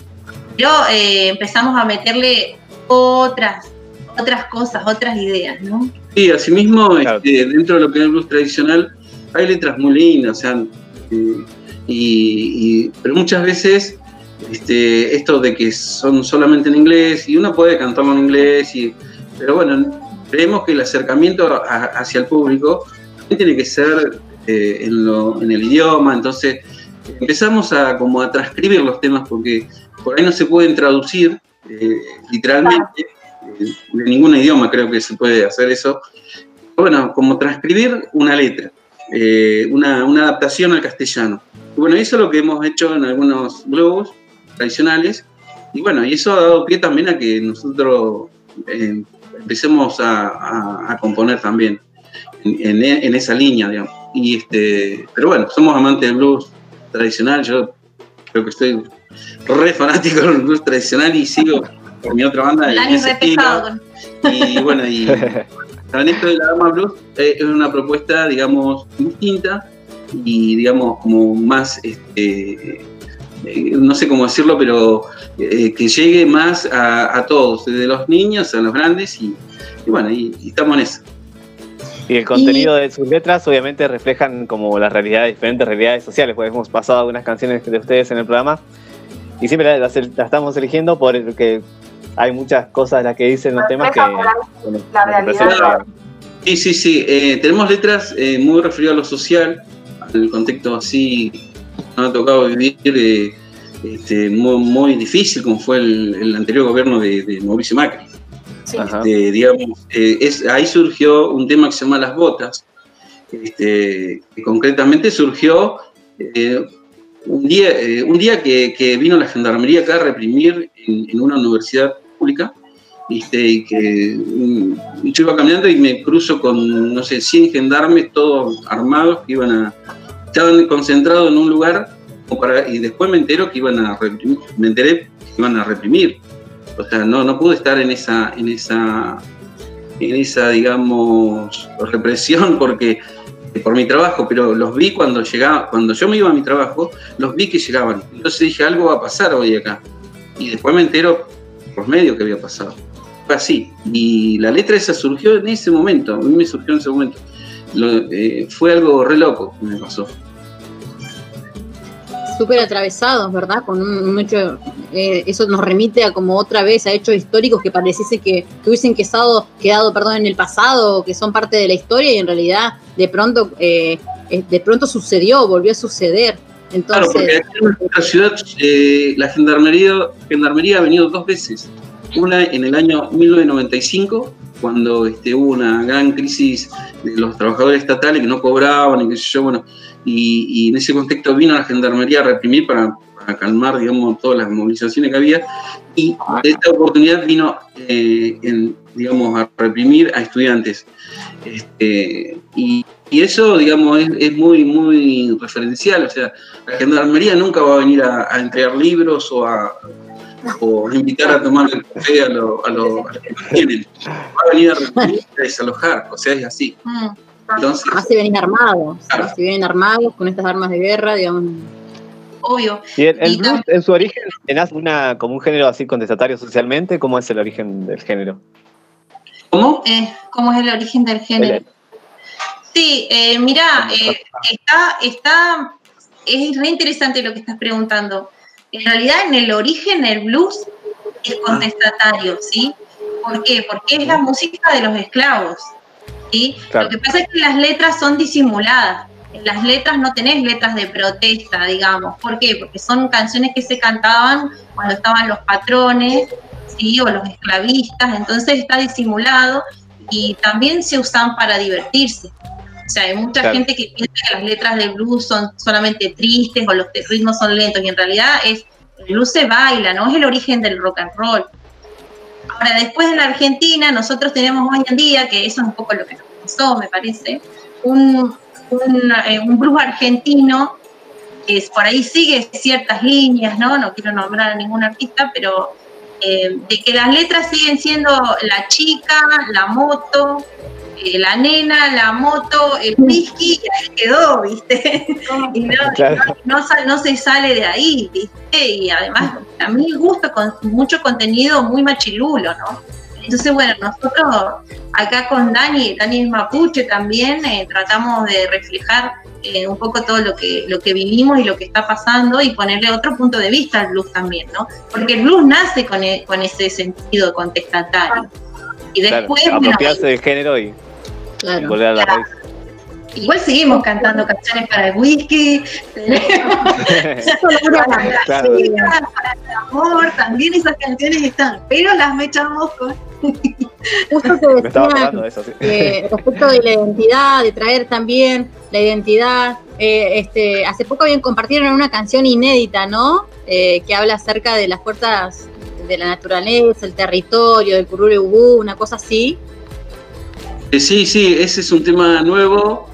pero eh, empezamos a meterle otras, otras cosas, otras ideas, ¿no? Sí, asimismo, este, dentro de lo que es el blues tradicional, hay letras muy lindas, o sea, eh, y, pero muchas veces este, esto de que son solamente en inglés, y uno puede cantarlo en inglés, y, pero bueno, creemos que el acercamiento hacia el público tiene que ser eh, en, el idioma, entonces empezamos a como a transcribir los temas porque por ahí no se pueden traducir eh, literalmente eh, de ningún idioma creo que se puede hacer eso. Bueno, como transcribir una letra. eh, una, una, adaptación al castellano. Bueno, eso es lo que hemos hecho en algunos globos tradicionales. Y bueno, y eso ha dado pie también a que nosotros eh, empecemos a, a, componer también en, en, esa línea, digamos. Y este, pero bueno, somos amantes del blues tradicional. Yo creo que estoy re fanático del blues tradicional y sigo por mi otra banda. En ese Y bueno, y en esto de la Dama Blues eh, es una propuesta, digamos, distinta y, digamos, como más, este, no sé cómo decirlo, pero eh, que llegue más a, todos, desde los niños a los grandes y, bueno, y, estamos en eso. Y el contenido de sus letras obviamente reflejan como las realidades, diferentes realidades sociales, porque hemos pasado algunas canciones de ustedes en el programa y siempre las, estamos eligiendo porque hay muchas cosas las que dicen los temas que... la realidad. Sí, sí, sí. Eh, tenemos letras eh, muy referidas a lo social, al contexto así ha tocado vivir eh, este, muy, difícil como fue el, anterior gobierno de, Mauricio Macri. Este, digamos, es, ahí surgió un tema que se llama Las Botas, este, que concretamente surgió un día, un día que, vino la gendarmería acá a reprimir en, una universidad pública, y que yo iba caminando y me cruzo con, no sé, 100 gendarmes todos armados que iban a, estaban concentrados en un lugar y después me entero que iban a reprimir, me enteré que iban a reprimir. O sea, no, no pude estar en esa, en esa, en esa, digamos, represión porque por mi trabajo, pero los vi cuando llegaba, cuando yo me iba a mi trabajo, los vi que llegaban. Entonces dije, algo va a pasar hoy acá. Y después me entero por medio que había pasado. Fue así. Y la letra esa surgió en ese momento, a mí me surgió en ese momento. Eh, fue algo re loco que me pasó súper atravesados, ¿verdad? Con un, hecho, eh, eso nos remite a como otra vez a hechos históricos que pareciese que, hubiesen quedado, quedado perdón, en el pasado, que son parte de la historia y en realidad de pronto, eh, de pronto sucedió, volvió a suceder. Entonces, claro, porque aquí en nuestra ciudad la gendarmería, gendarmería ha venido dos veces una en el año 1995, cuando este, hubo una gran crisis de los trabajadores estatales que no cobraban y qué sé yo, bueno, y, en ese contexto vino la gendarmería a reprimir para, calmar, digamos, todas las movilizaciones que había, y esta oportunidad vino, eh, digamos, a reprimir a estudiantes. Este, y, eso, digamos, es, muy, muy referencial, o sea, la gendarmería nunca va a venir a entregar libros o a o invitar a tomar el café a los a lo, que tienen. Va a venir a, desalojar, o sea, es así. Mm. Entonces, Así vienen armados, si vienen armados con estas armas de guerra, digamos. Obvio. ¿Y el, blues en su origen nace una, como un género así contestatario socialmente? ¿Cómo es el origen del género? ¿Cómo? Eh, ¿Cómo es el origen del género? Sí, eh, mira, eh, está, está, es re interesante lo que estás preguntando. En realidad, en el origen, el blues es contestatario, ¿sí? ¿Por qué? Porque es la música de los esclavos, ¿sí? Lo que pasa es que las letras son disimuladas. En las letras no tenés letras de protesta, digamos. ¿Por qué? Porque son canciones que se cantaban cuando estaban los patrones, ¿sí? O los esclavistas, entonces está disimulado y también se usan para divertirse. O sea, hay mucha gente que piensa que las letras del blues son solamente tristes o los ritmos son lentos y en realidad es el blues se baila, ¿no? Es el origen del rock and roll. Ahora, después en la Argentina, nosotros tenemos hoy en día, que eso es un poco lo que nos pasó, me parece, un, un, eh, blues argentino que por ahí sigue ciertas líneas, ¿no? No quiero nombrar a ningún artista, pero eh, de que las letras siguen siendo la chica, la moto, eh, la nena, la moto, el whisky, y ahí quedó, ¿viste? y no, se sale de ahí, ¿viste? Y además, a mí gusta con mucho contenido muy machilulo, ¿no? Entonces, bueno, nosotros acá con Dani, Dani es mapuche también, eh, tratamos de reflejar eh, un poco todo lo que, lo que vivimos y lo que está pasando y ponerle otro punto de vista al blues también, ¿no? Porque el blues nace con, e, con ese sentido contestatario. Y después... apropiarse del género y Claro. Igual seguimos cantando canciones para el whisky, para el amor, también esas canciones están, pero las mechamos con, Justo se decía respecto de la identidad, de traer también la identidad. Eh, este, hace poco bien compartieron una canción inédita, ¿no? Eh, que habla acerca de las puertas de la naturaleza, el territorio, del cururubú, una cosa así. Eh, sí, sí, ese es un tema nuevo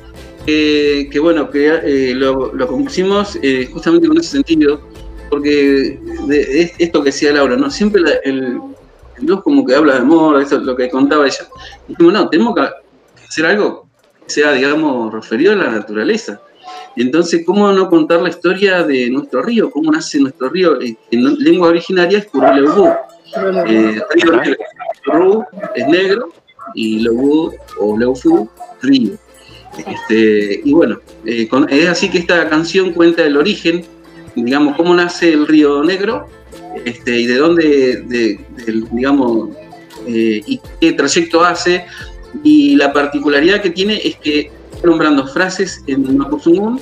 que bueno, que lo, lo, compusimos justamente con ese sentido, porque esto que decía Laura, ¿no? Siempre el, el como que habla de amor, eso es lo que contaba ella. dijimos, no, tenemos que hacer algo que sea, digamos, referido a la naturaleza. Entonces, ¿cómo no contar la historia de nuestro río? ¿Cómo nace nuestro río? En lengua originaria es Curulebú. Eh, río es negro y Leubú o Leufu, río. Este, y bueno, eh, es así que esta canción cuenta el origen, digamos, cómo nace el río Negro este, y de dónde, digamos, eh, y qué trayecto hace. Y la particularidad que tiene es que nombrando frases en Mapuzungún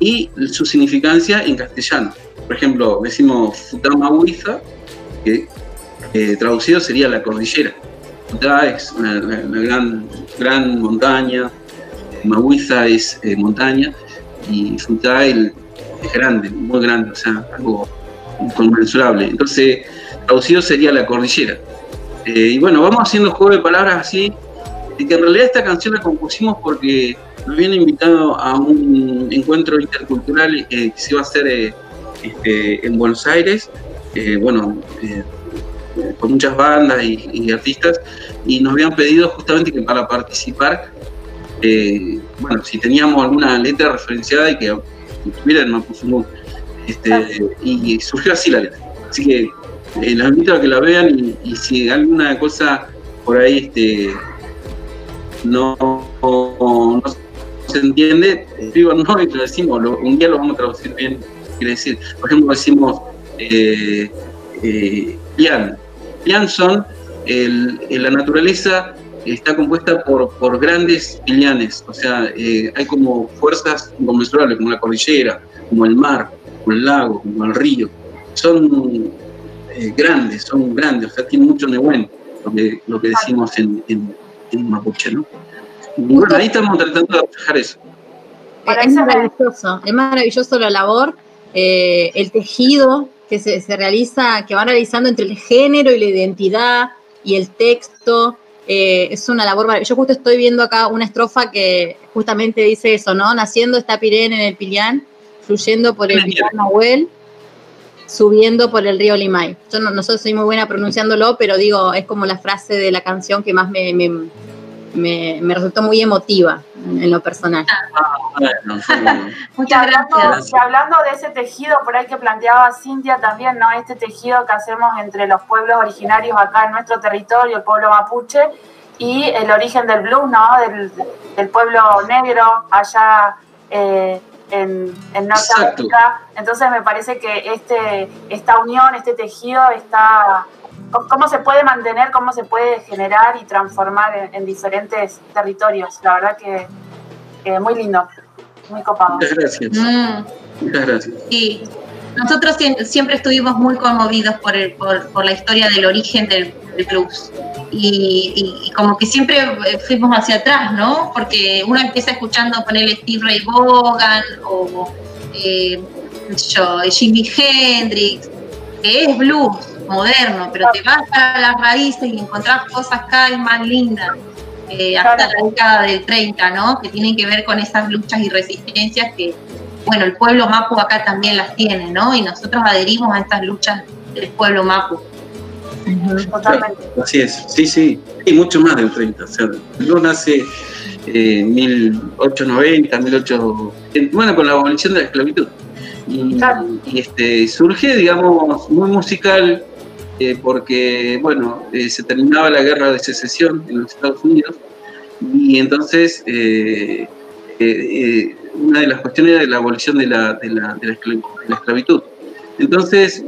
y su significancia en castellano. Por ejemplo, decimos Futama que traducido sería la cordillera. Futá es una, gran, montaña, Mahuiza es eh, montaña y Futá es grande, muy grande, o sea, algo inconmensurable. Entonces, traducido sería la cordillera. Eh, y bueno, vamos haciendo juego de palabras así, y que en realidad esta canción la compusimos porque nos habían invitado a un encuentro intercultural eh, que se iba a hacer este, en Buenos Aires, bueno, con muchas bandas y, artistas, y nos habían pedido justamente que para participar, bueno, si teníamos alguna letra referenciada y que, estuviera en Mapuzungún. Este, y surgió así la letra. Así que eh, los invito a que la vean y, si alguna cosa por ahí este, no, se entiende, escriban no y lo decimos, un día lo vamos a traducir bien. Quiere decir, por ejemplo, decimos eh, eh, Pian. Son el, la naturaleza está compuesta por, por grandes pilianes, o sea, eh, hay como fuerzas inconmensurables, como la cordillera, como el mar, el lago, como el río, son eh, grandes, son grandes, o sea, tienen mucho nehuén, lo que, lo que decimos en, en, mapuche, ¿no? Bueno, ahí estamos tratando de reflejar eso. Es maravilloso, es maravilloso la labor, eh, el tejido que se, se, realiza, que van realizando entre el género y la identidad y el texto. Eh, es una labor Yo justo estoy viendo acá una estrofa que justamente dice eso, ¿no? Naciendo está Pirén en el Pilián, fluyendo por el río Nahuel, subiendo por el río Limay. Yo no, soy muy buena pronunciándolo, pero digo, es como la frase de la canción que más me, me, resultó muy emotiva en, lo personal. Muchas gracias. Y hablando de ese tejido, por ahí que planteaba Cintia también, ¿no? Este tejido que hacemos entre los pueblos originarios acá en nuestro territorio, el pueblo mapuche, y el origen del blues, ¿no? Del, pueblo negro allá eh, en, en Norteamérica. Entonces me parece que este, esta unión, este tejido está... ¿Cómo se puede mantener, cómo se puede generar y transformar en, diferentes territorios? La verdad que, muy lindo, muy copado. Muchas gracias. Mm. Muchas gracias. Sí, nosotros siempre estuvimos muy conmovidos por, el, por, por la historia del origen del, del blues y, como que siempre eh, fuimos hacia atrás, ¿no? Porque uno empieza escuchando ponerle Steve Ray Vaughan o eh, yo, Jimi Hendrix, que es blues moderno, pero te vas a las raíces y encontrás cosas cada vez más lindas. Eh, hasta la década del 30, ¿no? Que tienen que ver con esas luchas y resistencias que, bueno, el pueblo mapu acá también las tiene, ¿no? Y nosotros adherimos a estas luchas del pueblo mapu. Así es, sí, sí, y mucho más del 30. O sea, no nace en 1890, 1800, bueno, con la abolición de la esclavitud. Y, este, surge, digamos, muy musical, eh, porque, bueno, eh, se terminaba la guerra de secesión en los Estados Unidos, y entonces eh, una de las cuestiones era la abolición de la, de la, esclavitud. Entonces,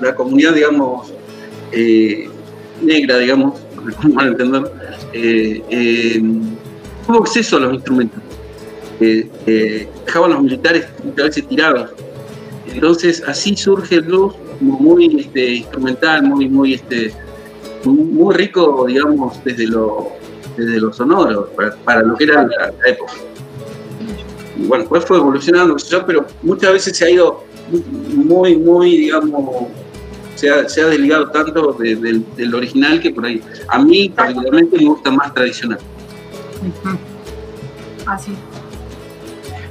la comunidad, digamos, negra, digamos, mal entender, eh, eh, tuvo acceso a los instrumentos. dejaban los militares muchas veces tirados. Entonces así surge el blues como muy este, instrumental, muy, muy este, muy rico, digamos, desde lo, desde lo sonoro, para, lo que era la, época. Y bueno, después fue evolucionando, pero muchas veces se ha ido muy, muy, digamos, se ha, se ha desligado tanto del original que por ahí. A mí particularmente me gusta más tradicional. Así.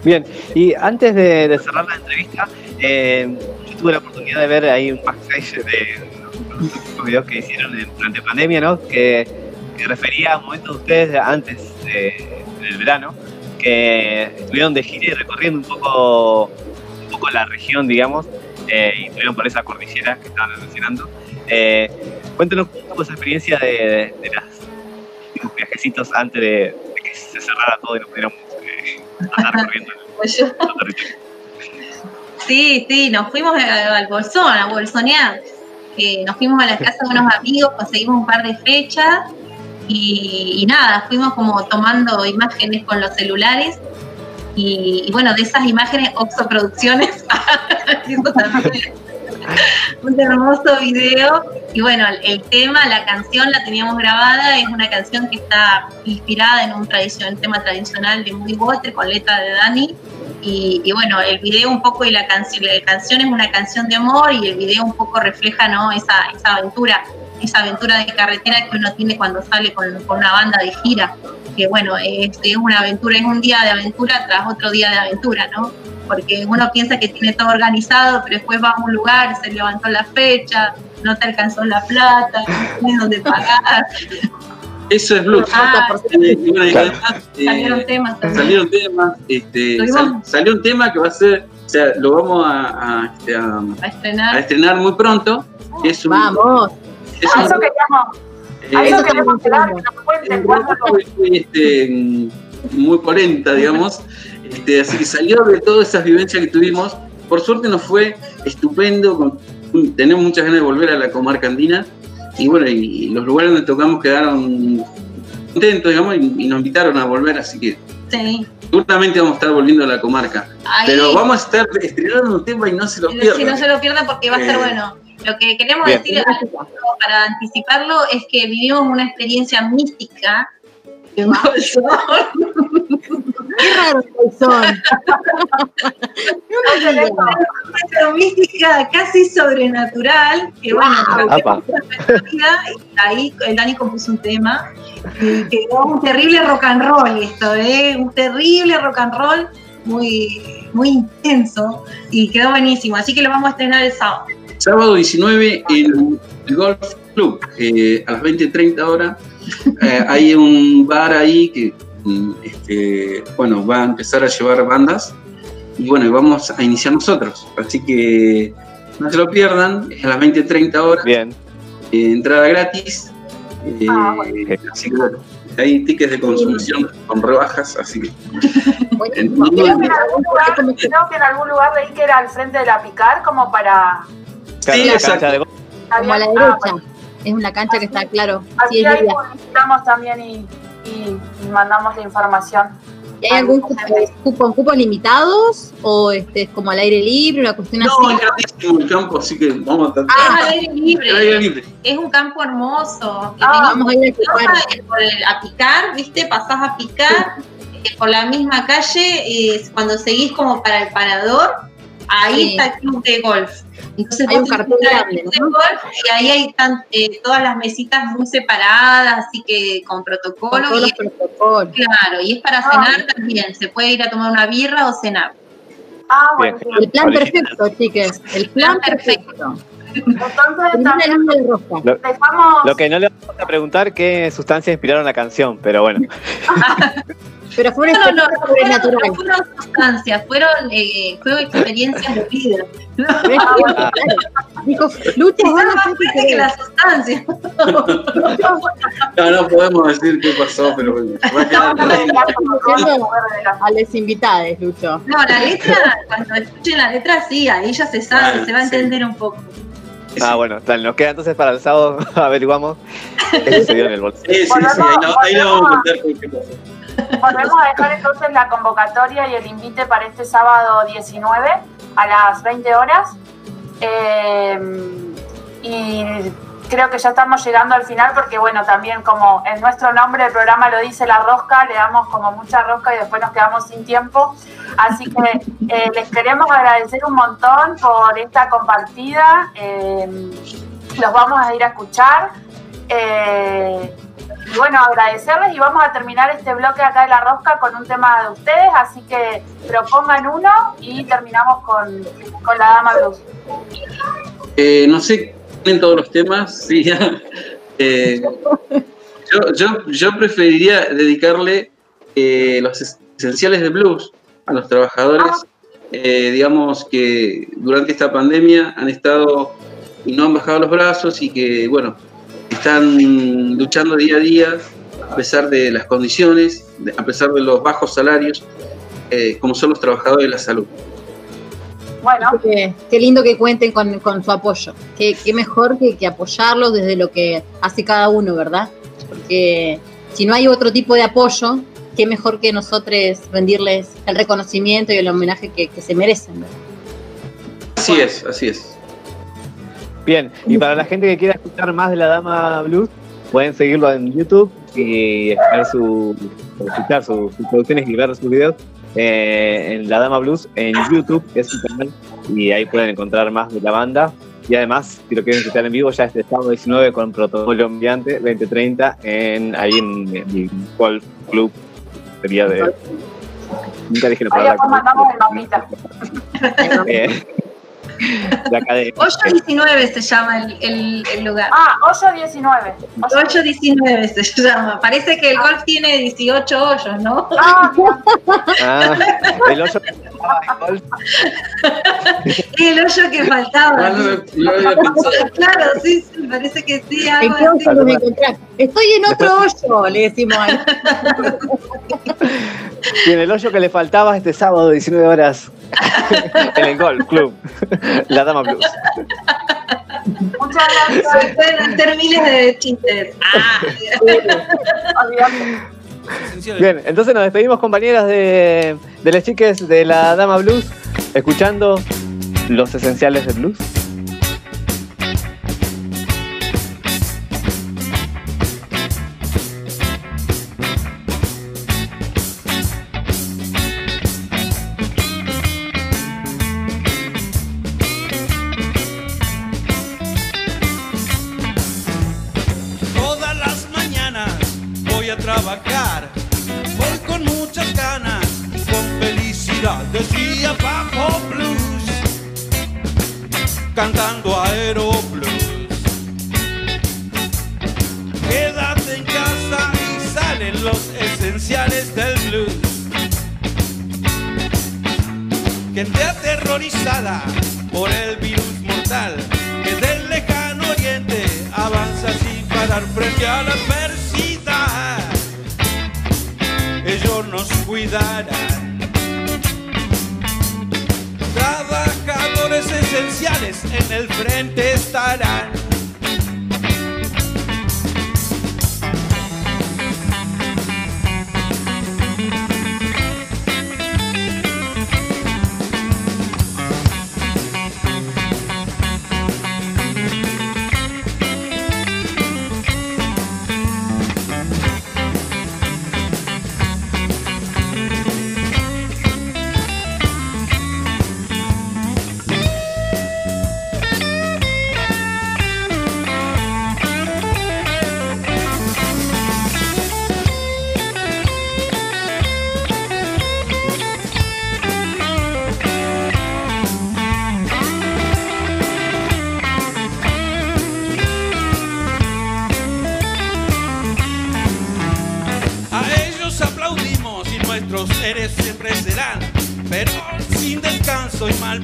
Bien, y antes de, cerrar la entrevista, eh, yo tuve la oportunidad de ver ahí un backstage de los videos que hicieron durante pandemia, ¿no? Que, refería a momentos de ustedes antes del verano, que estuvieron de gira y recorriendo un poco, un poco la región, digamos, eh, y estuvieron por esa cordillera que estaban mencionando. Eh, cuéntanos un poco esa experiencia de, de, los viajecitos antes de, que se cerrara todo y nos pudiéramos eh, andar corriendo. Pues sí, sí, nos fuimos al Bolsón, a Bolsonear. Eh, nos fuimos a la casa de unos amigos, conseguimos un par de fechas y, nada, fuimos como tomando imágenes con los celulares y, bueno, de esas imágenes Oxo Producciones un hermoso video y bueno, el, tema, la canción la teníamos grabada, es una canción que está inspirada en un tema tradicional de Muy Water con letra de Dani y, bueno, el video un poco y la canción, la canción es una canción de amor y el video un poco refleja ¿no? esa, aventura, esa aventura de carretera que uno tiene cuando sale con, una banda de gira. Que bueno, es, es, una aventura, es un día de aventura tras otro día de aventura, ¿no? Porque uno piensa que tiene todo organizado, pero después va a un lugar, se levantó la fecha, no te alcanzó la plata, no tienes dónde pagar. Eso es blues. Ah, eh, salieron temas también. Salieron temas. Este, salió un tema que va a ser, o sea, lo vamos a, a, este, estrenar. a estrenar. muy pronto. Es un, vamos. Es eso queríamos. a eso queremos hablar, que nos cuenten cuándo. Este, muy polenta, digamos. Este, así que salió de todas esas vivencias que tuvimos. Por suerte nos fue estupendo. tenemos muchas ganas de volver a la comarca andina y bueno, y los lugares donde tocamos quedaron contentos, digamos, y, nos invitaron a volver, así que sí. seguramente vamos a estar volviendo a la comarca. Pero vamos a estar estrenando un tema y no se lo pierdan. Si no se lo pierdan porque va a estar eh, bueno. Lo que queremos decir para anticiparlo es que vivimos una experiencia mística Qué raro son. Una mística casi sobrenatural, que bueno, y ahí el Dani compuso un tema y quedó un terrible rock and roll esto, ¿eh? un terrible rock and roll muy, muy intenso y quedó buenísimo, así que lo vamos a estrenar el sábado. Sábado 19 en el Golf Club, eh, a las 20.30 horas. Eh, hay un bar ahí que este, bueno, va a empezar a llevar bandas y bueno, vamos a iniciar nosotros. Así que no se lo pierdan, es a las 20, 30 horas. Bien. Eh, entrada gratis. Eh, ah, así que bueno, hay tickets de consumición con rebajas, así que. creo, que en algún lugar, creo que en algún lugar leí que era al frente de la Picar, como para. Sí, exacto. Como a la derecha. es una cancha que está claro. Así sí, ahí publicitamos también y y, mandamos la información. ¿Y hay algún cupo, cupos limitados o este es como al aire libre, una cuestión no, así? No, es gratísimo el campo, así que vamos a tratar. Ah, al aire libre. Es un campo hermoso. Ah, vamos a ir a, por el, a picar, ¿viste? Pasás a picar eh, por la misma calle, eh, cuando seguís como para el parador, ahí está el club de golf. Entonces hay un cartón grande, ¿no? y ahí hay eh, todas las mesitas muy separadas, así que con protocolo. Con y protocolos. Claro, y es para ah, cenar también. Se puede ir a tomar una birra o cenar. Ah, bueno. El plan perfecto, chiques. El plan perfecto. Entonces, lo, lo, que no le vamos a preguntar qué sustancias inspiraron la canción, pero bueno. Pero fue una no, no, no, sobrenatural. No fueron sustancias, fueron, eh, fueron experiencias de vida. Dijo, Lucha, fuerte que las sustancias. No, no podemos decir qué pasó, pero bueno. A las invitadas, Lucho. No, la letra, cuando escuchen la letra, sí, ahí ya se sabe, ah, se va a entender un poco. Ah, bueno, tal, nos queda entonces para el sábado, averiguamos qué sucedió en el bolsillo. Sí, sí, sí, ahí, no, ahí le vamos a contar qué pasó. Volvemos a dejar entonces la convocatoria y el invite para este sábado 19 a las 20 horas. Eh, y creo que ya estamos llegando al final porque bueno, también como en nuestro nombre del programa lo dice la rosca, le damos como mucha rosca y después nos quedamos sin tiempo. Así que eh, les queremos agradecer un montón por esta compartida. Eh, los vamos a ir a escuchar. Y bueno, agradecerles y vamos a terminar este bloque acá de la rosca con un tema de ustedes, así que propongan uno y terminamos con, con la Dama Blues. no sé en todos los temas, sí. Eh, yo, preferiría dedicarle eh, los esenciales de blues a los trabajadores, eh, digamos que durante esta pandemia han estado y no han bajado los brazos y que, bueno, están luchando día a día a pesar de las condiciones, a pesar de los bajos salarios, como son los trabajadores de la salud. Bueno. Qué, lindo que cuenten con, su apoyo. Qué, mejor que, que, apoyarlos desde lo que hace cada uno, ¿verdad? Porque si no hay otro tipo de apoyo, qué mejor que nosotros rendirles el reconocimiento y el homenaje que, se merecen, ¿verdad? Así es, así es. Bien, y para la gente que quiera escuchar más de la Dama Blues, pueden seguirlo en YouTube y escuchar, su, escuchar sus producciones y ver sus videos eh, en La Dama Blues en YouTube, es su canal, y ahí pueden encontrar más de la banda. Y además, si lo quieren escuchar en vivo, ya este sábado 19 con Protocolo Ambiente 2030 en, ahí en, el Golf Club. Sería de. Nunca dije la palabra. Ahí mandamos el mapita. Eh, la academia. 819 se llama el, el, lugar. Ah, 819. 819 se llama. Parece que el golf tiene 18 hoyos, ¿no? Ah, ah el hoyo que faltaba el golf. el hoyo que faltaba. claro, sí, sí, parece que sí. Algo así. Estoy en otro hoyo, le decimos ahí. y en el hoyo que le faltaba este sábado, 19 horas, en el Golf Club, la Dama Blues. Muchas gracias. Se pueden hacer miles de chistes. Ah. Bien, entonces nos despedimos compañeras de, de las chiques de la Dama Blues, escuchando los esenciales del blues. Cantando Aeroblues. Quédate en casa y salen los esenciales del blues. Gente aterrorizada por el virus mortal que del lejano oriente avanza sin parar frente a la adversidad. Ellos nos cuidarán. Esenciales en el frente estarán.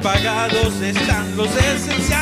Quédate en casa,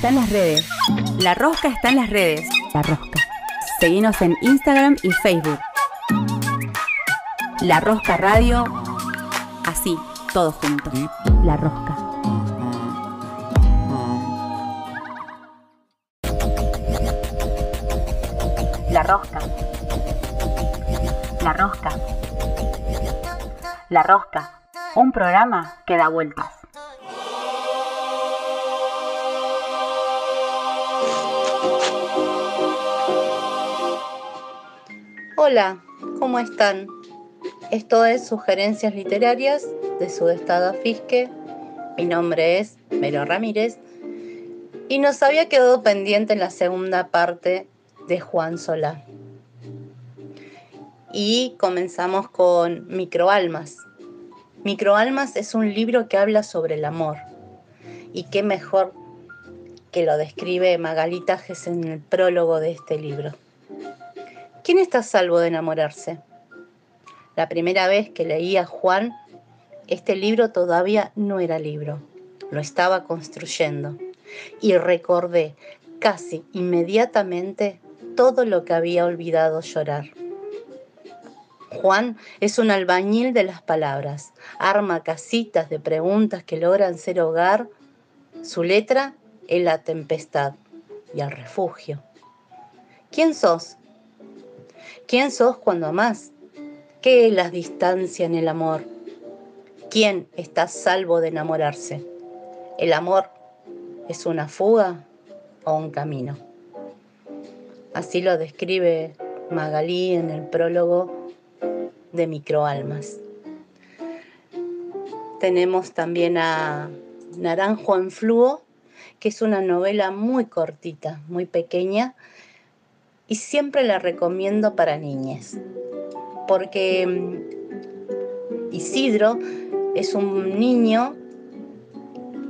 está en las redes. La Rosca está en las redes. La Rosca. Seguinos en Instagram y Facebook. La Rosca Radio. Así, todos juntos. La Rosca. La Rosca. La Rosca. La Rosca. Un programa que da vueltas. Hola, ¿cómo están? Esto es Sugerencias Literarias de Sudestada Fisque. Mi nombre es Mero Ramírez y nos había quedado pendiente la segunda parte de Juan Solá. Y comenzamos con Microalmas. Microalmas es un libro que habla sobre el amor. Y qué mejor que lo describe Magalitajes en el prólogo de este libro. ¿Quién está a salvo de enamorarse? La primera vez que leí a Juan, este libro todavía no era libro, lo estaba construyendo y recordé casi inmediatamente todo lo que había olvidado llorar. Juan es un albañil de las palabras, arma casitas de preguntas que logran ser hogar. Su letra es la tempestad y el refugio. ¿Quién sos? ¿Quién sos cuando amás? ¿Qué es la distancia en el amor? ¿Quién está salvo de enamorarse? ¿El amor es una fuga o un camino? Así lo describe Magalí en el prólogo de Microalmas. Tenemos también a Naranjo en Fluo, que es una novela muy cortita, muy pequeña, y siempre la recomiendo para niñas, porque mm, Isidro es un niño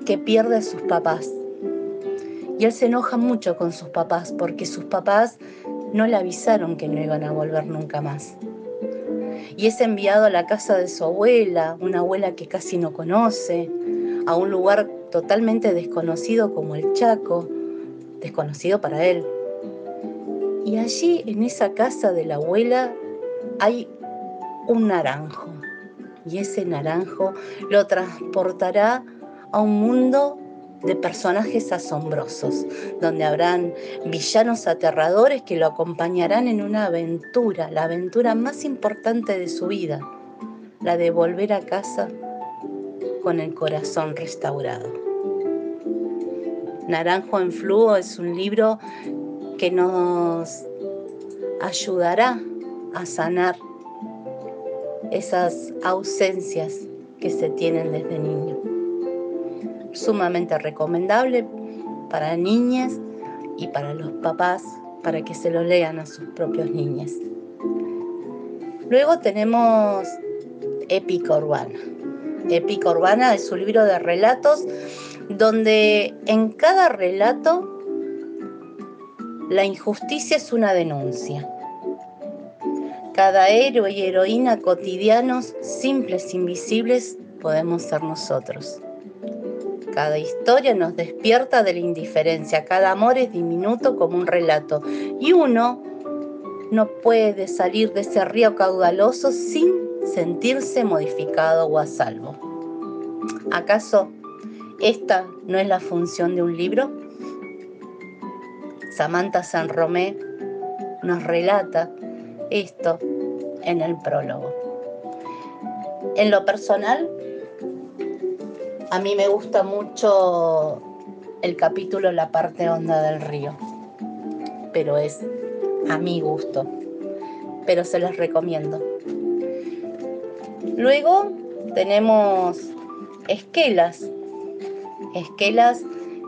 que pierde a sus papás. Y él se enoja mucho con sus papás porque sus papás no le avisaron que no iban a volver nunca más. Y es enviado a la casa de su abuela, una abuela que casi no conoce, a un lugar totalmente desconocido como el Chaco, desconocido para él. Y allí en esa casa de la abuela hay un naranjo. Y ese naranjo lo transportará a un mundo de personajes asombrosos, donde habrán villanos aterradores que lo acompañarán en una aventura, la aventura más importante de su vida, la de volver a casa con el corazón restaurado. Naranjo en Flujo es un libro que nos ayudará a sanar esas ausencias que se tienen desde niño. Sumamente recomendable para niñas y para los papás para que se lo lean a sus propios niños. Luego tenemos Épica Urbana. Épica Urbana es un libro de relatos donde en cada relato la injusticia es una denuncia. Cada héroe y heroína cotidianos, simples, invisibles, podemos ser nosotros. Cada historia nos despierta de la indiferencia, cada amor es diminuto como un relato y uno no puede salir de ese río caudaloso sin sentirse modificado o a salvo. ¿Acaso esta no es la función de un libro? Samantha San Romé nos relata esto en el prólogo. En lo personal, a mí me gusta mucho el capítulo La parte honda del río, pero es a mi gusto, pero se los recomiendo. Luego tenemos Esquelas, Esquelas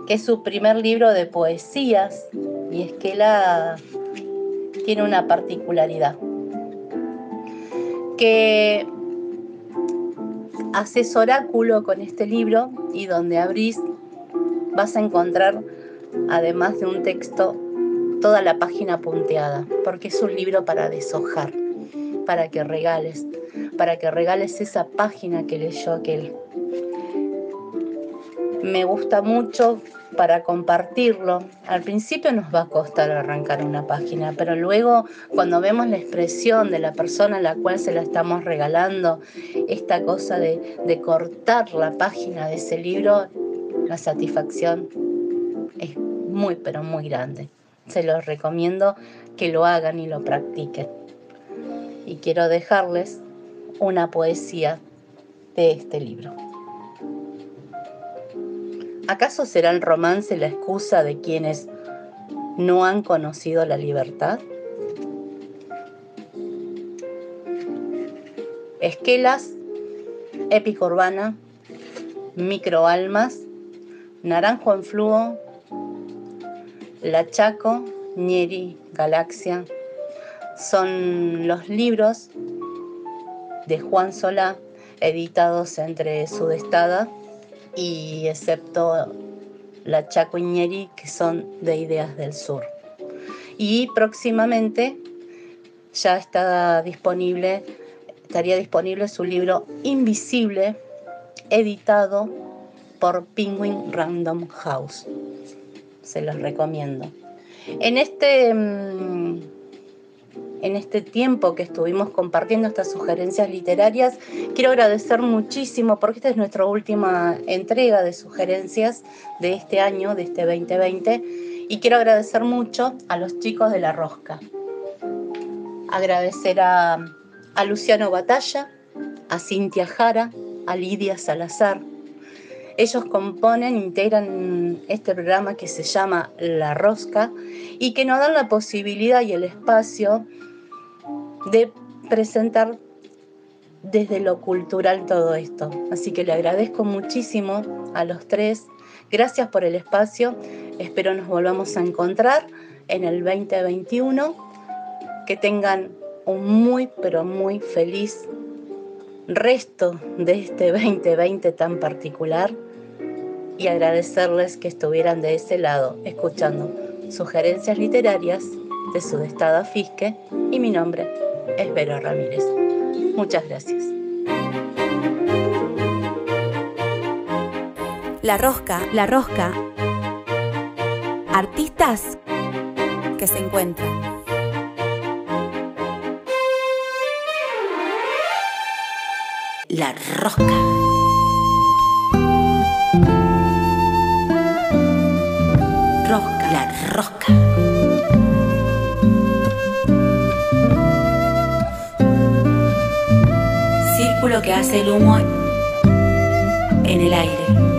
que es su primer libro de poesías y Esquela tiene una particularidad que haces oráculo con este libro y donde abrís vas a encontrar, además de un texto, toda la página punteada, porque es un libro para deshojar, para que regales, para que regales esa página que leyó aquel. Me gusta mucho para compartirlo. Al principio nos va a costar arrancar una página, pero luego cuando vemos la expresión de la persona a la cual se la estamos regalando, esta cosa de, de cortar la página de ese libro, la satisfacción es muy, pero muy grande. Se los recomiendo que lo hagan y lo practiquen. Y quiero dejarles una poesía de este libro. ¿Acaso será el romance la excusa de quienes no han conocido la libertad? Esquelas, épica urbana, microalmas, naranjo en fluo, la Chaco, Nieri, Galaxia, son los libros de Juan Solá editados entre Sudestada y excepto la Chaco Iñeri, que son de Ideas del Sur. Y próximamente ya está disponible, estaría disponible su libro Invisible, editado por Penguin Random House. Se los recomiendo. En este mm, en este tiempo que estuvimos compartiendo estas sugerencias literarias. Quiero agradecer muchísimo porque esta es nuestra última entrega de sugerencias de este año, de este 2020, y quiero agradecer mucho a los chicos de La Rosca. Agradecer a, Luciano Batalla, a Cintia Jara, a Lidia Salazar. Ellos componen, integran este programa que se llama La Rosca y que nos dan la posibilidad y el espacio de presentar desde lo cultural todo esto. Así que le agradezco muchísimo a los tres. Gracias por el espacio. Espero nos volvamos a encontrar en el 2021. Que tengan un muy, pero muy feliz resto de este 2020 tan particular y agradecerles que estuvieran de ese lado escuchando sugerencias literarias de su destada Fisque y mi nombre es Vero Ramírez. Muchas gracias. La rosca, la rosca. Artistas que se encuentran. La rosca. Rosca, la rosca. Que hace el humo en el aire.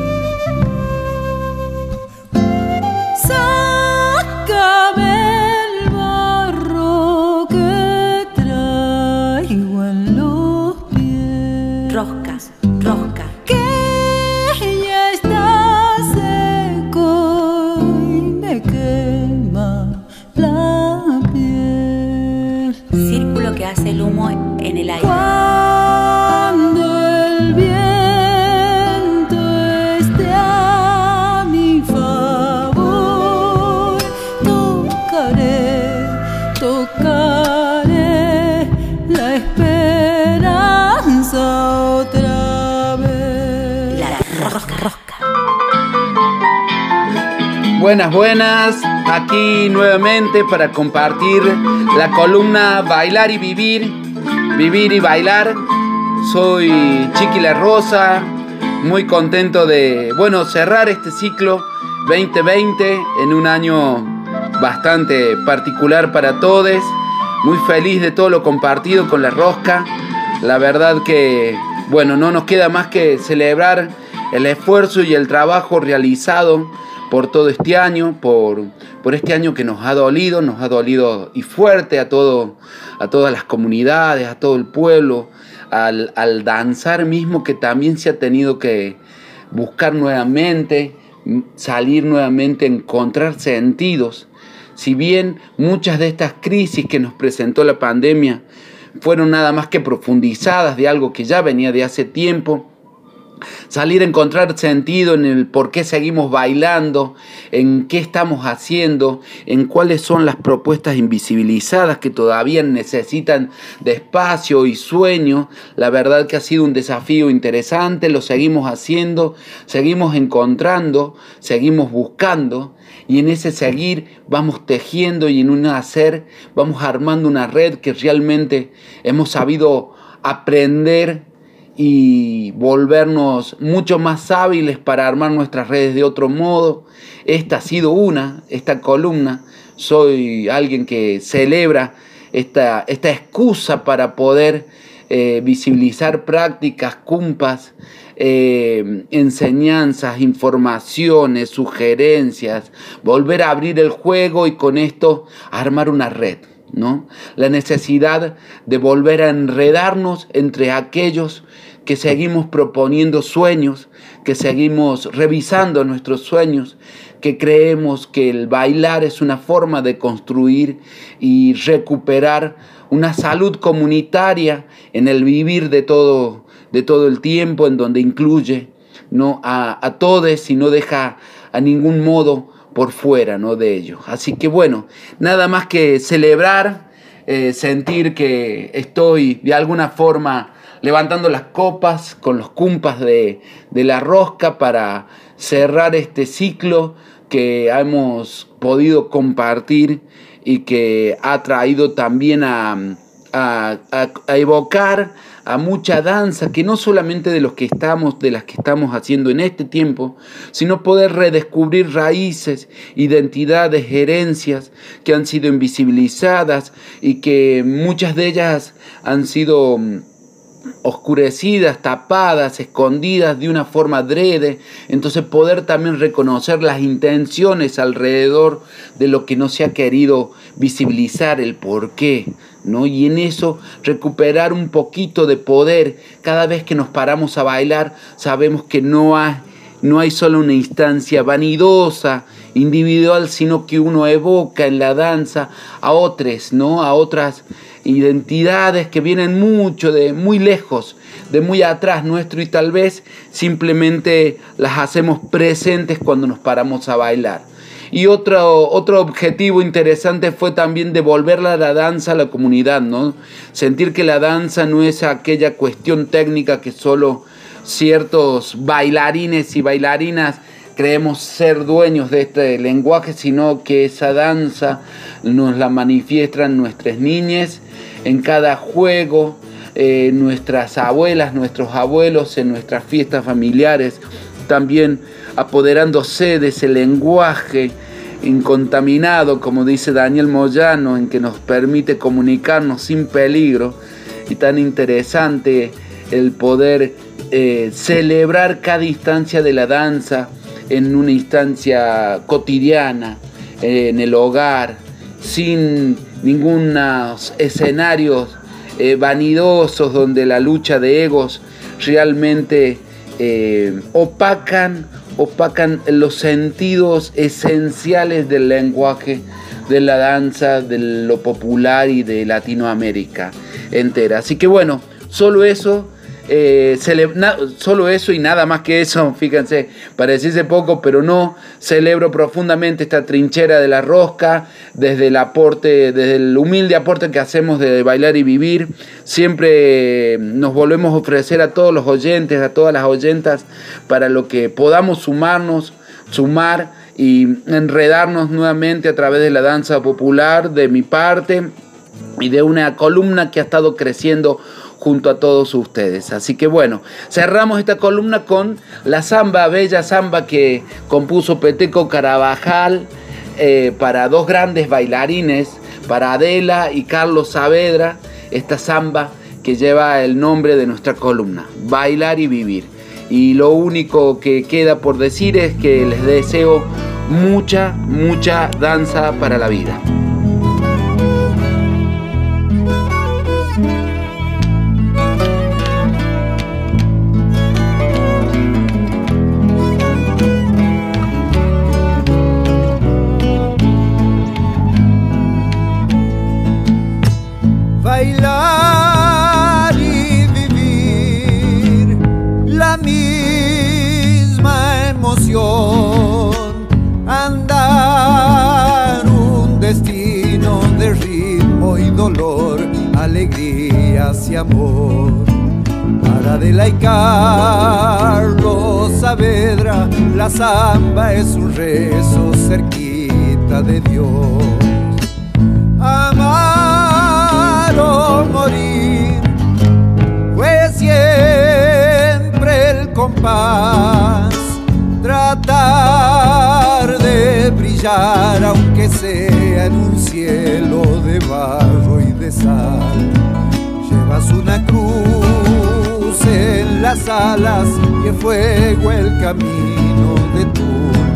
Buenas, buenas. Aquí nuevamente para compartir la columna Bailar y Vivir. Vivir y bailar. Soy Chiqui La Rosa. Muy contento de, bueno, cerrar este ciclo 2020 en un año bastante particular para todos. Muy feliz de todo lo compartido con la rosca. La verdad que, bueno, no nos queda más que celebrar el esfuerzo y el trabajo realizado por todo este año, por, por este año que nos ha dolido, nos ha dolido y fuerte a, todo, a todas las comunidades, a todo el pueblo, al, al danzar mismo que también se ha tenido que buscar nuevamente, salir nuevamente, encontrar sentidos. Si bien muchas de estas crisis que nos presentó la pandemia fueron nada más que profundizadas de algo que ya venía de hace tiempo, salir a encontrar sentido en el por qué seguimos bailando, en qué estamos haciendo, en cuáles son las propuestas invisibilizadas que todavía necesitan espacio y sueño. La verdad que ha sido un desafío interesante, lo seguimos haciendo, seguimos encontrando, seguimos buscando y en ese seguir vamos tejiendo y en un hacer vamos armando una red que realmente hemos sabido aprender y volvernos mucho más hábiles para armar nuestras redes de otro modo. Esta ha sido una, esta columna. Soy alguien que celebra esta, esta excusa para poder eh, visibilizar prácticas, cumpas, eh, enseñanzas, informaciones, sugerencias, volver a abrir el juego y con esto armar una red. ¿No? La necesidad de volver a enredarnos entre aquellos que seguimos proponiendo sueños, que seguimos revisando nuestros sueños, que creemos que el bailar es una forma de construir y recuperar una salud comunitaria en el vivir de todo, de todo el tiempo, en donde incluye ¿no? a, a todos y no deja a ningún modo por fuera ¿no? de ello. Así que bueno, nada más que celebrar, eh, sentir que estoy de alguna forma levantando las copas con los cumpas de, de la rosca para cerrar este ciclo que hemos podido compartir y que ha traído también a, a, a, evocar a mucha danza, que no solamente de los que estamos, de las que estamos haciendo en este tiempo, sino poder redescubrir raíces, identidades, herencias que han sido invisibilizadas y que muchas de ellas han sido oscurecidas, tapadas, escondidas de una forma adrede, entonces poder también reconocer las intenciones alrededor de lo que no se ha querido visibilizar, el por qué, ¿no? Y en eso recuperar un poquito de poder. Cada vez que nos paramos a bailar, sabemos que no hay, no hay solo una instancia vanidosa, individual, sino que uno evoca en la danza a otros, ¿no? A otras identidades que vienen mucho de muy lejos, de muy atrás nuestro y tal vez simplemente las hacemos presentes cuando nos paramos a bailar. Y otro, otro objetivo interesante fue también devolverle a la danza a la comunidad, ¿no? Sentir que la danza no es aquella cuestión técnica que solo ciertos bailarines y bailarinas creemos ser dueños de este lenguaje, sino que esa danza nos la manifiestan nuestras niñas en cada juego, eh, nuestras abuelas, nuestros abuelos, en nuestras fiestas familiares, también apoderándose de ese lenguaje incontaminado, como dice Daniel Moyano, en que nos permite comunicarnos sin peligro y tan interesante el poder eh, celebrar cada instancia de la danza en una instancia cotidiana, en el hogar, sin ningunos escenarios eh, vanidosos donde la lucha de egos realmente eh, opacan, opacan los sentidos esenciales del lenguaje, de la danza, de lo popular y de Latinoamérica entera. Así que bueno, solo eso eh, solo eso y nada más que eso, fíjense, pareciese poco, pero no, celebro profundamente esta trinchera de la rosca, desde el aporte, desde el humilde aporte que hacemos de bailar y vivir, siempre nos volvemos a ofrecer a todos los oyentes, a todas las oyentas, para lo que podamos sumarnos, sumar y enredarnos nuevamente a través de la danza popular de mi parte y de una columna que ha estado creciendo junto a todos ustedes. Así que bueno, cerramos esta columna con la samba, bella samba que compuso Peteco Carabajal, eh, para dos grandes bailarines, para Adela y Carlos Saavedra, esta samba que lleva el nombre de nuestra columna, Bailar y Vivir. Y lo único que queda por decir es que les deseo mucha, mucha danza para la vida. Amor. Para Adela y Carlos Saavedra, la samba es un rezo cerquita de Dios. Amar o morir fue siempre el compás. Tratar de brillar, aunque sea en un cielo de barro y de sal. Llevas una cruz en las alas y fuego el camino de tu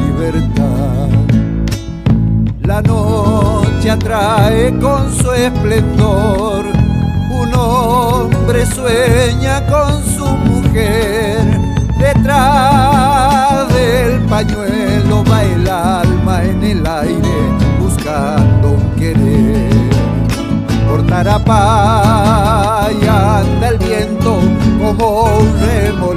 libertad. La noche atrae con su esplendor, un hombre sueña con su mujer, detrás del pañuelo va el alma en el aire querer. Por Tarapay anda el viento como un remolino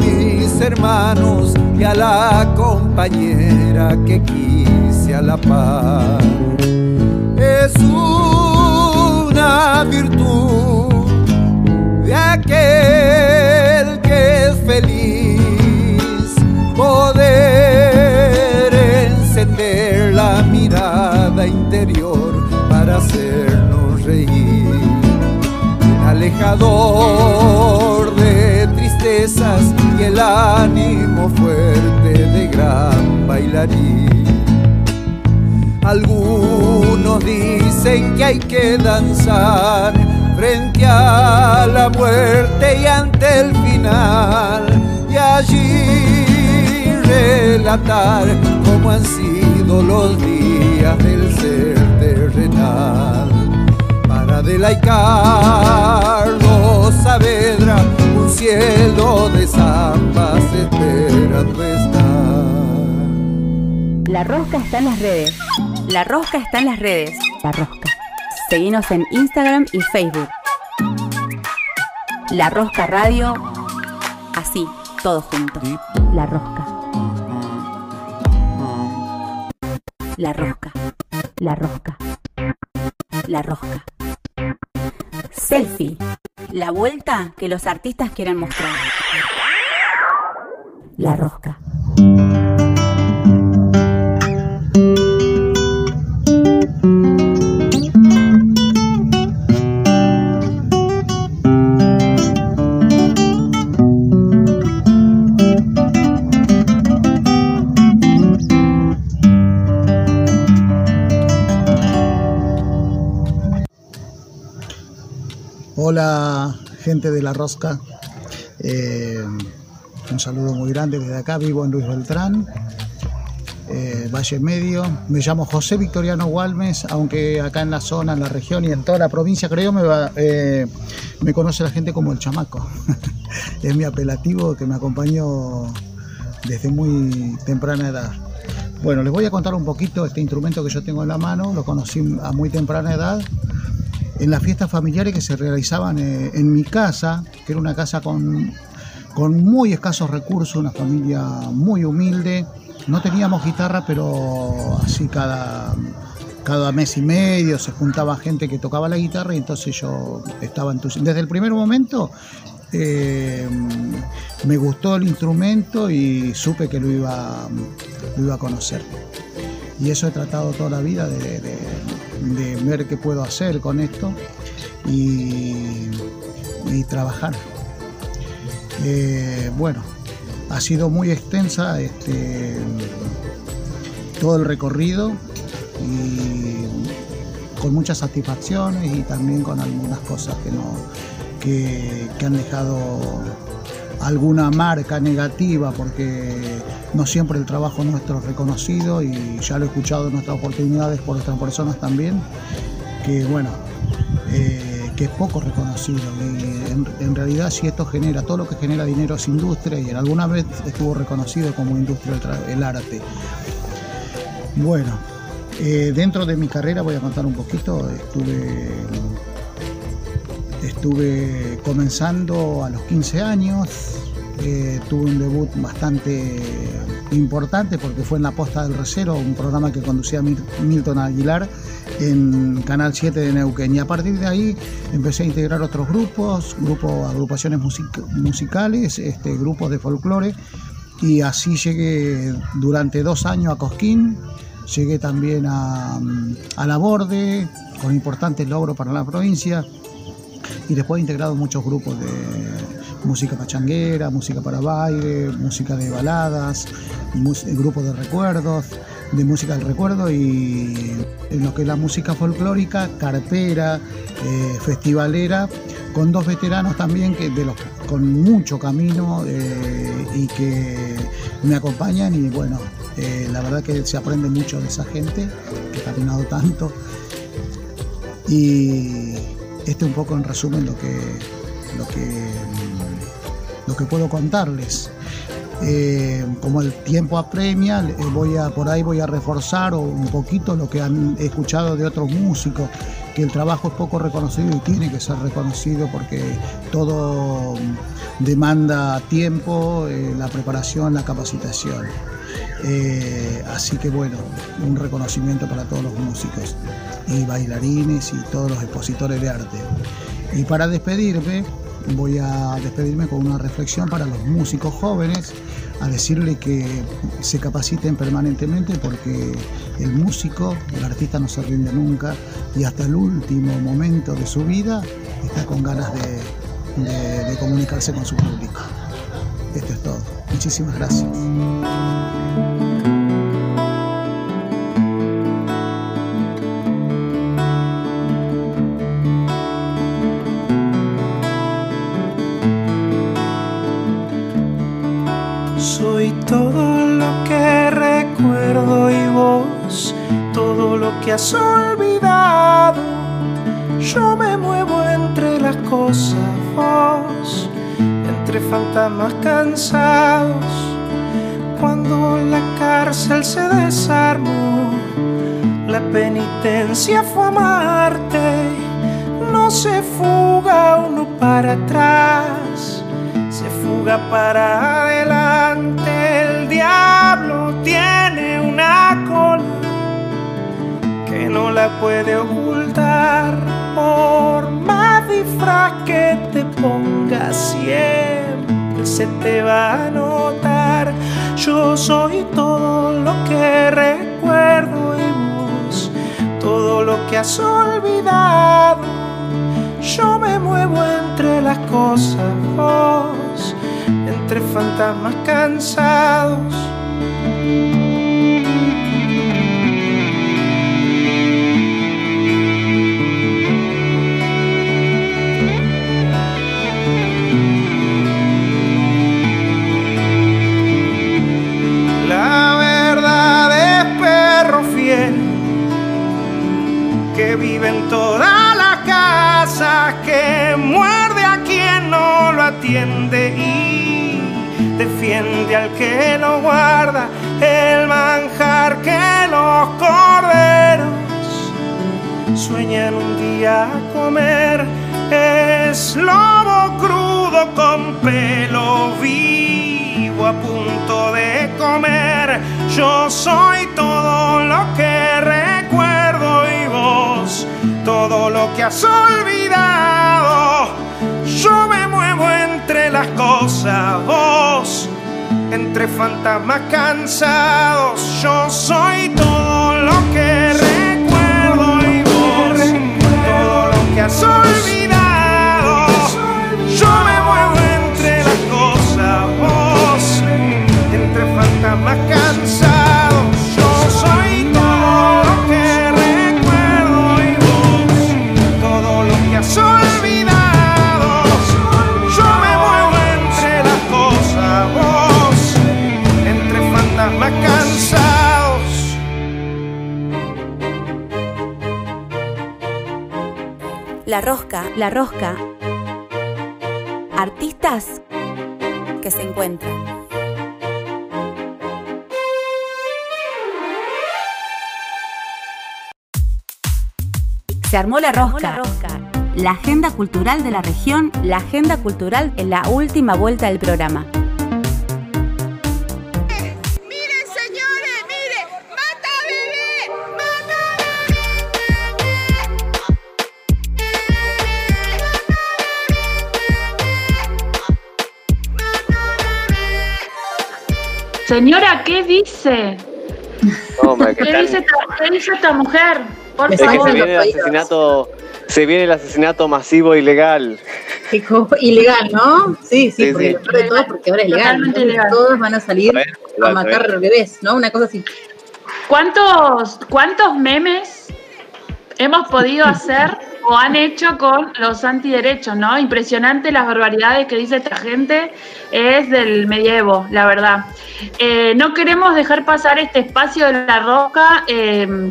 mis hermanos y a la compañera que quise a la par es una virtud de aquel que es feliz poder encender la mirada interior para hacernos reír. Alejador de y el ánimo fuerte de gran bailarín algunos dicen que hay que danzar frente a la muerte y ante el final y allí relatar cómo han sido los días del ser terrenal. Para Adela y Carlos Saavedra, cielo de. La rosca está en las redes. La rosca está en las redes. La rosca. Seguinos en Instagram y Facebook. La rosca radio. Así, todo junto. La rosca. La rosca. La rosca. La rosca. Selfie. La vuelta que los artistas quieren mostrar. La rosca. Hola, gente de La Rosca. Eh, un saludo muy grande desde acá. Vivo en Luis Beltrán, eh, Valle Medio. Me llamo José Victoriano Gualmes, aunque acá en la zona, en la región y en toda la provincia, creo, me, va- eh, me conoce la gente como el chamaco. es mi apelativo que me acompañó desde muy temprana edad. Bueno, les voy a contar un poquito este instrumento que yo tengo en la mano, lo conocí a muy temprana edad en las fiestas familiares que se realizaban eh, en mi casa, que era una casa con, con muy escasos recursos, una familia muy humilde. No teníamos guitarra, pero así cada, cada mes y medio se juntaba gente que tocaba la guitarra y entonces yo estaba entusiasmado. Desde el primer momento eh, me gustó el instrumento y supe que lo iba, lo iba a conocer. Y eso he tratado toda la vida de, ver qué puedo hacer con esto y, trabajar. Eh, bueno, ha sido muy extensa este, todo el recorrido y con muchas satisfacciones y también con algunas cosas que, no, que han dejado alguna marca negativa porque no siempre el trabajo nuestro es reconocido y ya lo he escuchado en nuestras oportunidades por otras personas también, que bueno, eh, que es poco reconocido y en, realidad si esto genera, todo lo que genera dinero es industria y en alguna vez estuvo reconocido como industria el, el arte. Bueno, eh, dentro de mi carrera voy a contar un poquito, estuve Estuve comenzando a los 15 años, eh, tuve un debut bastante importante porque fue en La Posta del Recero, un programa que conducía Mil- Milton Aguilar en Canal 7 de Neuquén. Y a partir de ahí empecé a integrar otros grupos, grupos, agrupaciones music- musicales, este, grupos de folclore. Y así llegué durante dos años a Cosquín, llegué también a, a La Borde, con importantes logros para la provincia y después he integrado muchos grupos de música pachanguera, música para baile, música de baladas, mus- grupos de recuerdos, de música del recuerdo y en lo que es la música folclórica, carpera, eh, festivalera, con dos veteranos también que con mucho camino eh, y que me acompañan y bueno, eh, la verdad que se aprende mucho de esa gente que ha caminado tanto. Y este un poco en resumen lo que lo que mm, lo que puedo contarles. Eh, como el tiempo apremia eh, voy a por ahí voy a reforzar un poquito lo que han escuchado de otros músicos que el trabajo es poco reconocido y tiene que ser reconocido porque todo mm, demanda tiempo eh, la preparación la capacitación Eh, así que bueno, un reconocimiento para todos los músicos y bailarines y todos los expositores de arte. Y para despedirme, voy a despedirme con una reflexión para los músicos jóvenes, a decirle que se capaciten permanentemente porque el músico, el artista no se rinde nunca y hasta el último momento de su vida está con ganas de, comunicarse con su público. Esto es todo. Muchísimas gracias. Olvidado. Yo me muevo entre las cosas, vos, entre fantasmas cansados. Cuando la cárcel se desarmó, la penitencia fue amarte. No se fuga uno para atrás se fuga para adelante. El diablo tiene una cola que no la puede ocultar. Por más disfraz que te pongas, siempre se te va a notar. Yo soy todo lo que recuerdo y vos, todo lo que has olvidado. Yo me muevo entre las cosas, vos, entre fantasmas cansados. Vive en toda la casa, que muerde a quien no lo atiende y defiende al que lo guarda, el manjar que los corderos sueñan un día comer. Es lobo crudo con pelo vivo a punto de comer. Yo soy todo lo que todo lo que has olvidado. Yo me muevo entre las cosas, vos entre fantasmas cansados. Yo soy todo lo que recuerdo y vos todo lo que has olvidado. Yo me muevo entre las cosas, vos entre fantasmas cansados. La rosca, la rosca. Artistas que se encuentran. Se armó la rosca. La agenda cultural de la región, la agenda cultural en la última vuelta del programa. Señora, ¿qué dice? No, ¿Qué dice, esta, qué dice esta mujer? Por es que se favor. viene el asesinato, se viene el asesinato masivo ilegal. Ilegal, ¿no? Sí, sí, Sí, porque sí. lo peor de todo es porque ahora es legal. Ilegal. Todos van a salir a matar claro. bebés, ¿no? Una cosa así. ¿Cuántos, ¿Cuántos memes hemos podido hacer o han hecho con los antiderechos, no? Impresionante las barbaridades que dice esta gente, es del medievo, la verdad. Eh, no queremos dejar pasar este espacio de la roca eh,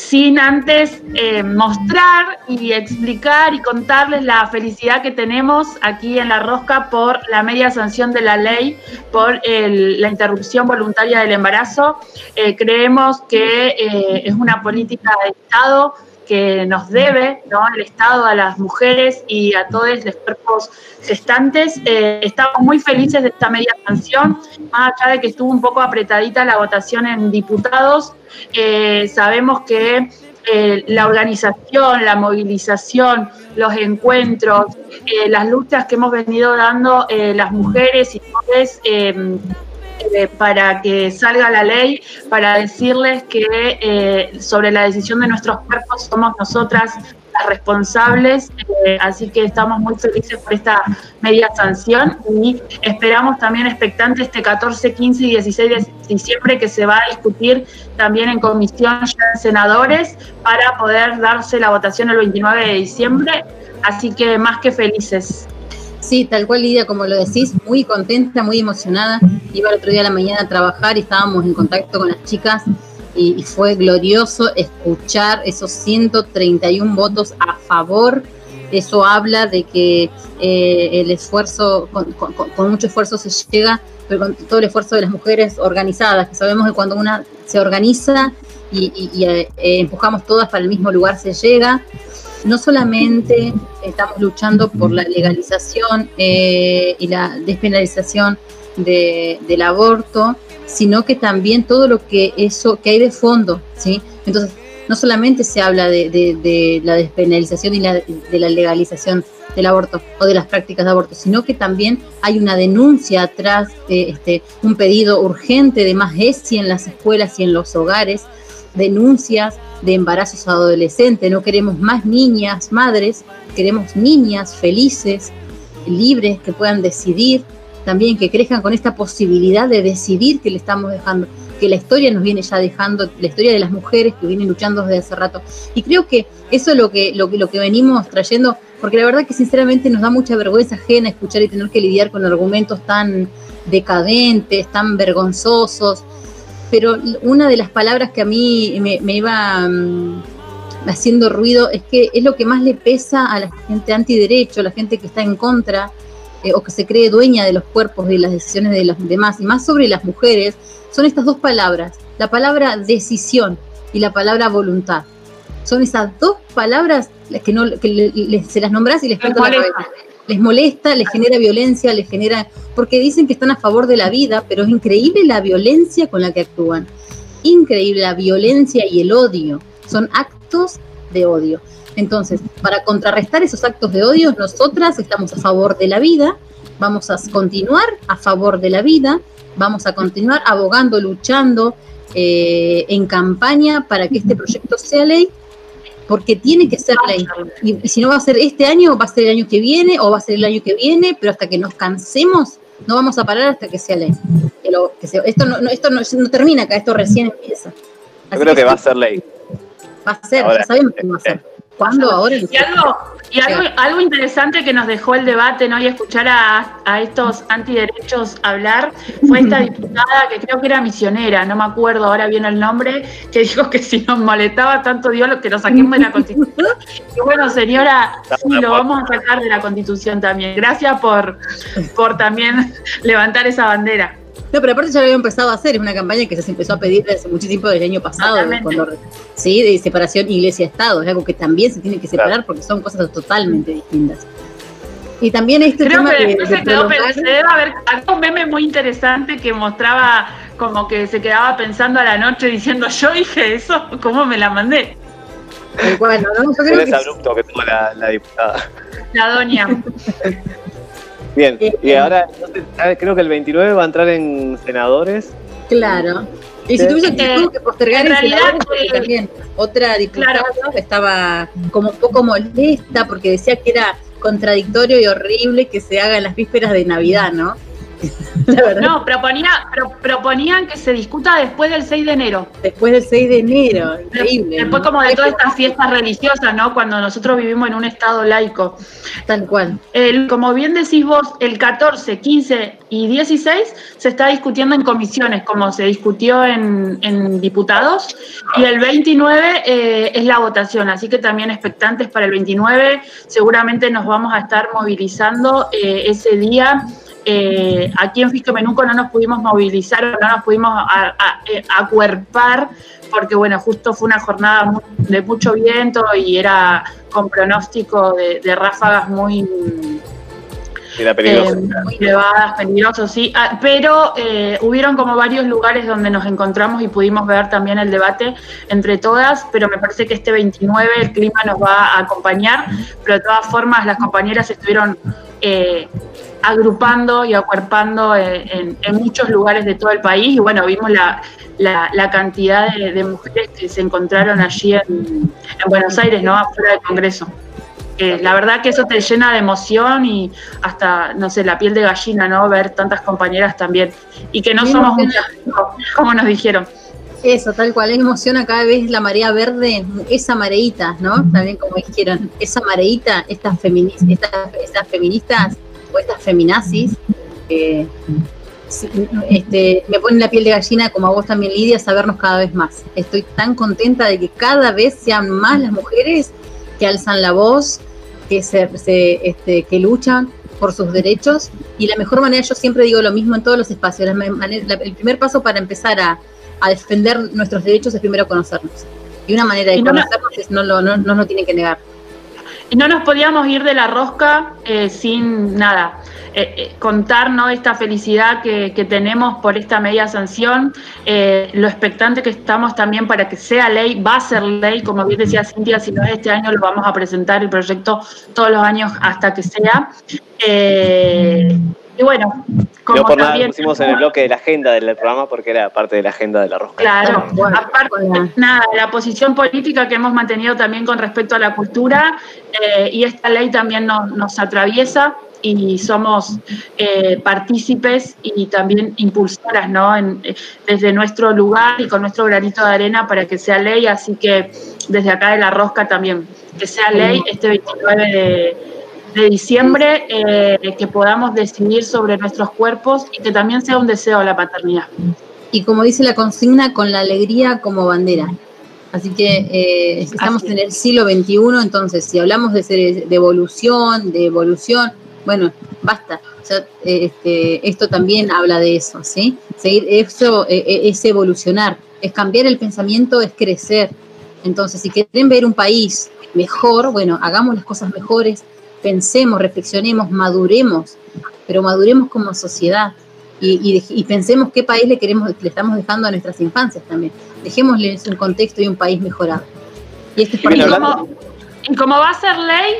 sin antes eh, mostrar y explicar y contarles la felicidad que tenemos aquí en La Rosca por la media sanción de la ley, por la interrupción voluntaria del embarazo. Eh, creemos que eh, es una política de Estado que nos debe ¿no? el Estado a las mujeres y a todos los cuerpos gestantes. Eh, estamos muy felices de esta media sanción, más allá de que estuvo un poco apretadita la votación en diputados. Eh, sabemos que eh, la organización, la movilización, los encuentros, las luchas que hemos venido dando las mujeres y todos eh, para que salga la ley, para decirles que eh, sobre la decisión de nuestros cuerpos somos nosotras las responsables, eh, así que estamos muy felices por esta media sanción y esperamos también expectante este 14, 15 y 16 de diciembre que se va a discutir también en comisión en senadores para poder darse la votación el 29 de diciembre, así que más que felices. Sí, tal cual, Lidia, como lo decís, muy contenta, muy emocionada. Iba el otro día a la mañana a trabajar y estábamos en contacto con las chicas y, fue glorioso escuchar esos 131 votos a favor. Eso habla de que eh, el esfuerzo, con, mucho esfuerzo se llega, pero con todo el esfuerzo de las mujeres organizadas, que sabemos que cuando una se organiza y, eh, empujamos todas para el mismo lugar se llega. No solamente estamos luchando por la legalización eh, y la despenalización de- del aborto, sino que también todo lo que eso que hay de fondo, ¿sí? Entonces, no solamente se habla de, la despenalización y la, de la legalización del aborto o de las prácticas de aborto, sino que también hay una denuncia atrás, de, este, un pedido urgente de más ESI en las escuelas y en los hogares, denuncias de embarazos adolescentes, no queremos más niñas, madres, queremos niñas felices, libres, que puedan decidir, también que crezcan con esta posibilidad de decidir que le estamos dejando, que la historia nos viene ya dejando, la historia de las mujeres que vienen luchando desde hace rato. Y creo que eso es lo que, lo, lo que venimos trayendo, porque la verdad que sinceramente nos da mucha vergüenza ajena escuchar y tener que lidiar con argumentos tan decadentes, tan vergonzosos, pero una de las palabras que a mí me, me iba mm, haciendo ruido es que es lo que más le pesa a la gente antiderecho, a la gente que está en contra eh, o que se cree dueña de los cuerpos y las decisiones de los demás, y más sobre las mujeres, son estas dos palabras, la palabra decisión y la palabra voluntad. Son esas dos palabras las que, no, que le- le- se las nombras y les explota la cabeza. Les molesta, les genera violencia, les genera... Porque dicen que están a favor de la vida, pero es increíble la violencia con la que actúan. Increíble la violencia y el odio. Son actos de odio. Entonces, para contrarrestar esos actos de odio, nosotras estamos a favor de la vida, vamos a continuar a favor de la vida, vamos a continuar abogando, luchando eh, en campaña para que este proyecto sea ley, porque tiene que ser ley. Y, y si no va a ser este año, va a ser el año que viene, o va a ser el año que viene, pero hasta que nos cansemos, no vamos a parar hasta que sea ley. Que lo- que sea- esto no, no- esto no, no termina acá, esto recién empieza. Yo creo que va a ser ley. Va a ser, Ahora. ya sabemos que va a ser. ¿Cuándo? Ahora. Y algo, y algo, algo interesante que nos dejó el debate, ¿no? Y escuchar a, a estos antiderechos hablar, fue esta diputada que creo que era misionera, no me acuerdo ahora bien el nombre, que dijo que si nos molestaba tanto Dios que lo saquemos de la constitución. Y bueno, señora, sí, lo vamos a sacar de la constitución también. Gracias por, por también levantar esa bandera. No, pero aparte ya lo había empezado a hacer, es una campaña que se empezó a pedir desde hace mucho tiempo, desde el año pasado, cuando- sí, de separación iglesia-estado, es algo que también se tiene que separar porque son cosas totalmente distintas. Y también este Creo tema que de, se quedó prolongar- pensando, debe haber había un meme muy interesante que mostraba como que se quedaba pensando a la noche diciendo, yo dije eso, ¿cómo me la mandé? Bueno, ¿no? Yo creo que abrupto que tuvo la, la diputada. La doña. Bien, y ahora entonces, ah, creo que el 29 va a entrar en senadores. Claro. Y si tuviese que, Eh, tuvo que postergar en realidad, senadores, porque eh, también otra diputada estaba como un poco molesta porque decía que era contradictorio y horrible que se haga en las vísperas de Navidad, ¿no? No, proponía, pro- proponían que se discuta después del 6 de enero. Después del 6 de enero, increíble. Después ¿no? como de todas estas fiestas religiosas, ¿no? Cuando nosotros vivimos en un estado laico. Tal cual. El, como bien decís vos, el 14, 15 y 16 se está discutiendo en comisiones, como se discutió en, en diputados, y el 29 eh, es la votación, así que también expectantes para el 29, seguramente nos vamos a estar movilizando eh, ese día. Eh, aquí en Fisque Menuco no nos pudimos movilizar, no nos pudimos a- a- eh, acuerpar, porque bueno, justo fue una jornada de mucho viento y era con pronóstico de, de ráfagas muy, Era peligroso. eh, muy elevadas, peligrosos, sí. Ah, pero eh, hubieron como varios lugares donde nos encontramos y pudimos ver también el debate entre todas, pero me parece que este 29 el clima nos va a acompañar, pero de todas formas las compañeras estuvieron eh, agrupando y acuerpando eh, en, en muchos lugares de todo el país y bueno, vimos la, la, la cantidad de, de mujeres que se encontraron allí en, en Buenos Aires, ¿no? Afuera del Congreso. Eh, la verdad que eso te llena de emoción y hasta, no sé, la piel de gallina, ¿no? Ver tantas compañeras también. Y que no somos muchas, como nos dijeron. Eso, tal cual, es emociona cada vez la marea verde, esa mareita, ¿no? También como dijeron, esa mareita, estas, feministas, estas, estas feministas estas feminazis, eh, este, me ponen la piel de gallina, como a vos también, Lidia, sabernos cada vez más. Estoy tan contenta de que cada vez sean más las mujeres que alzan la voz, que, se, se, este, que luchan por sus derechos. Y la mejor manera, yo siempre digo lo mismo en todos los espacios, la ma- manera- la- el primer paso para empezar a, a defender nuestros derechos es primero conocernos. Y una manera de Y no la- conocernos es no lo no, no nos tienen que negar. Y no nos podíamos ir de la rosca eh, sin nada. eh, eh, contar ¿no? esta felicidad que, que tenemos por esta media sanción, eh, lo expectante que estamos también para que sea ley, va a ser ley, como bien decía Cintia, si no es este año lo vamos a presentar el proyecto todos los años hasta que sea. Y bueno, como No por nada también... lo pusimos en el bloque de la agenda del programa porque era parte de la agenda de la rosca. Claro, aparte, nada, la posición política que hemos mantenido también con respecto a la cultura eh, y esta ley también nos, nos atraviesa y somos eh, partícipes y también impulsoras, ¿no? En- eh, desde nuestro lugar y con nuestro granito de arena para que sea ley, así que desde acá de la rosca también, que sea ley este 29 de, de diciembre, eh, que podamos decidir sobre nuestros cuerpos y que también sea un deseo la paternidad. Y como dice la consigna, con la alegría como bandera. Así que eh, estamos en el siglo XXI, entonces si hablamos de, ser- de evolución, de evolución, bueno, basta. O sea, este, esto también habla de eso, ¿sí? Seguir eso eh, eh, es evolucionar, es cambiar el pensamiento, es crecer. Entonces, si quieren ver un país mejor, bueno, hagamos las cosas mejores, pensemos, reflexionemos, maduremos, pero maduremos como sociedad y, y- y pensemos qué país le queremos, le estamos dejando a nuestras infancias también. Dejémosles un contexto y un país mejorado. Y este es Y como, y como va a ser ley,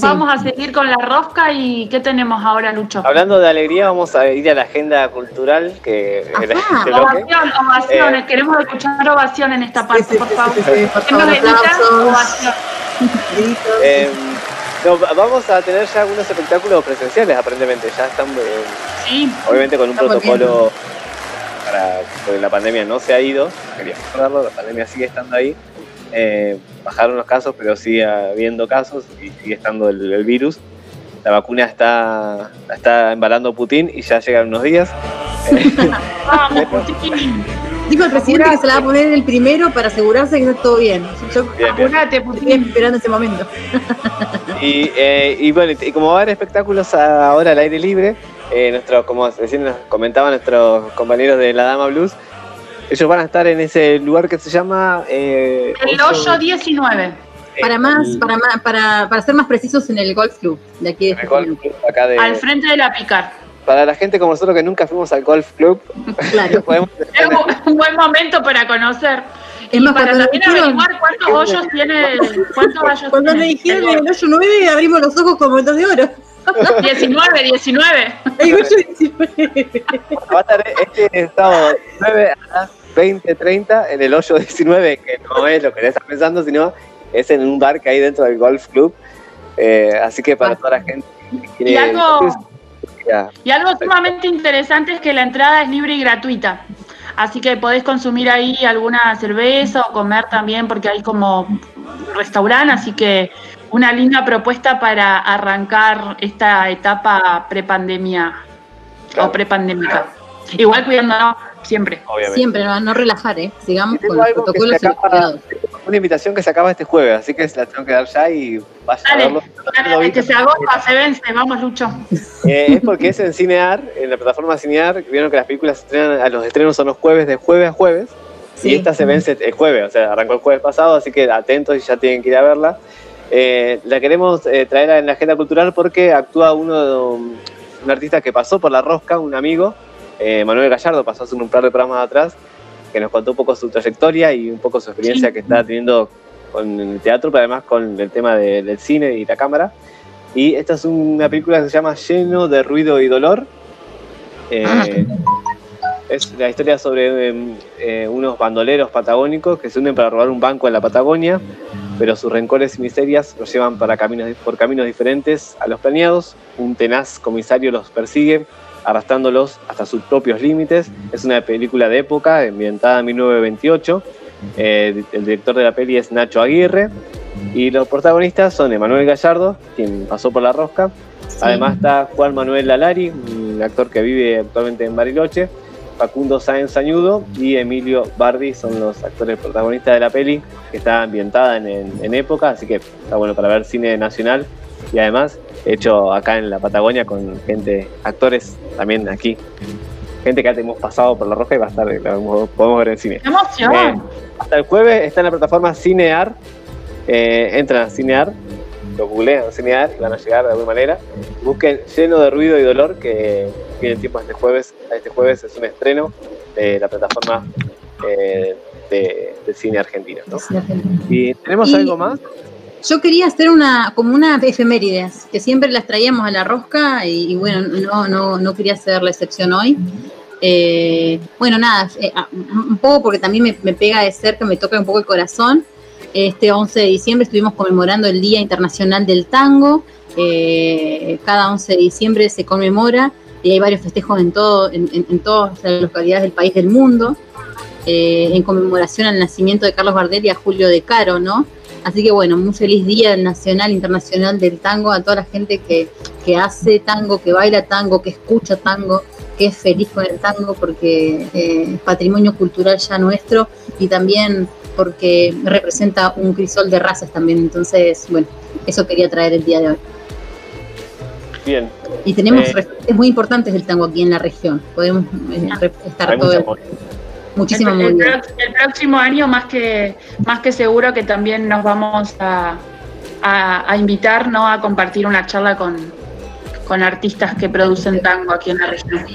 vamos a seguir con la rosca y ¿qué tenemos ahora, Lucho? Hablando de alegría, vamos a ir a la agenda cultural que este bloque. Ovación, ovaciones, Eh, queremos escuchar ovación en esta parte, por favor. por ¿Quién nos favor, edita? aplausos. Ovación. Eh, no, va- vamos a tener ya algunos espectáculos presenciales, aparentemente. Ya están, eh, Sí. obviamente, con un protocolo para porque la pandemia no se ha ido. Quería recordarlo, la pandemia sigue estando ahí. Eh, bajaron los casos, pero sigue habiendo casos y sigue estando el, el virus. La vacuna está, la está embalando Putin y ya llegan unos días. Vamos, Putin. Dijo el presidente que se la va a poner el primero para asegurarse que está todo bien. Yo Bien, bien. apurate, estoy esperando ese momento. Y, eh, y bueno, y como va a haber espectáculos ahora al aire libre, eh, nuestro, como recién nos comentaban nuestros compañeros de la Dama Blues, ellos van a estar en ese lugar que se llama eh, El hoyo 19. Para más, para más, para, para ser más precisos en el golf club de aquí de Golf Club acá de- Al frente de la picar. Para la gente como nosotros que nunca fuimos al golf club, podemos Es un- un buen momento para conocer. Es y más, para también dijeron- averiguar cuántos hoyos tiene. ¿Cuántos hoyos Cuando tiene me dijeron el el hoyo 9 abrimos los ojos como montón de oro. 19, 19. El hoyo 19. va a estar este sábado 9 a las 20.30 en el hoyo 19, que no es lo que le estás pensando, sino es en un bar que hay dentro del golf club. Eh, así que para toda la gente que quiere Y algo, ya, y algo sumamente interesante es que la entrada es libre y gratuita. Así que podés consumir ahí alguna cerveza o comer también, porque hay como restaurante, así que una linda propuesta para arrancar esta etapa prepandemia o prepandémica. Igual cuidándonos siempre. obviamente. Siempre, no, no relajar, ¿eh? Sigamos con los protocolos y los cuidados. Una invitación que se acaba este jueves, así que se la tengo que dar ya y vaya a Dale, verlo. dale, que se agota, se vence. Vamos, Lucho. Eh, es porque es en Cinear, en la plataforma Cinear, vieron que las películas se estrenan, a los estrenos son los jueves de jueves a jueves, y esta se vence el jueves, o sea, arrancó el jueves pasado, así que atentos y ya tienen que ir a verla. Eh, la queremos eh, traer en la agenda cultural porque actúa uno, un artista que pasó por la rosca, un amigo, eh, Manuel Gallardo, pasó hace un par de programas atrás, que nos contó un poco su trayectoria y un poco su experiencia que está teniendo con el teatro, pero además con el tema de- del cine y la cámara. Y esta es una película que se llama Lleno de ruido y dolor. Eh, es la historia sobre em, eh, unos bandoleros patagónicos que se unen para robar un banco en la Patagonia, pero sus rencores y miserias los llevan para caminos, por caminos diferentes a los planeados. Un tenaz comisario los persigue, arrastrándolos hasta sus propios límites. Es una película de época, ambientada en 1928. Eh, el director de la peli es Nacho Aguirre. Y los protagonistas son Emanuel Gallardo, quien pasó por la rosca. Además está Juan Manuel Lalari, un actor que vive actualmente en Bariloche. Facundo Sáenz Sañudo y Emilio Bardi son los actores protagonistas de la peli, que está ambientada en, en- en época, así que está bueno para ver cine nacional y además hecho acá en la Patagonia con gente, actores también aquí, gente que ya hemos pasado por la roja y va a estar, la podemos podemos ver en cine. ¡Qué emoción! Eh, hasta el jueves está en la plataforma Cinear. Eh, entran a Cinear, lo googlean Cinear y van a llegar de alguna manera. Busquen Lleno de Ruido y Dolor, que tienen tiempo este jueves. Este jueves es un estreno de la plataforma eh, de, de cine argentino. ¿no? ¿Y tenemos Y- algo más? Yo quería hacer una como una efemérides, que siempre las traíamos a la rosca y, y bueno, no, no, no quería hacer la excepción hoy. Eh, bueno, nada, eh, ah, un poco porque también me, me pega de cerca, me toca un poco el corazón. Este 11 de diciembre estuvimos conmemorando el Día Internacional del Tango. Eh, cada 11 de diciembre se conmemora y hay varios festejos en, todo, en, en- en todas las localidades del país del mundo, eh, en conmemoración al nacimiento de Carlos Gardel y a Julio de Caro, ¿no? Así que bueno, muy feliz día nacional, internacional del tango a toda la gente que, que hace tango, que baila tango, que escucha tango, que es feliz con el tango porque eh, es patrimonio cultural ya nuestro y también porque representa un crisol de razas también. Entonces, bueno, eso quería traer el día de hoy. Bien. Y tenemos Eh, referentes muy importantes del tango aquí en la región. Podemos eh, estar todo el- apoyo. muchísima el, el próximo año más que más que seguro que también nos vamos a, a- a invitar ¿no? a compartir una charla con, con artistas que producen tango aquí en la región.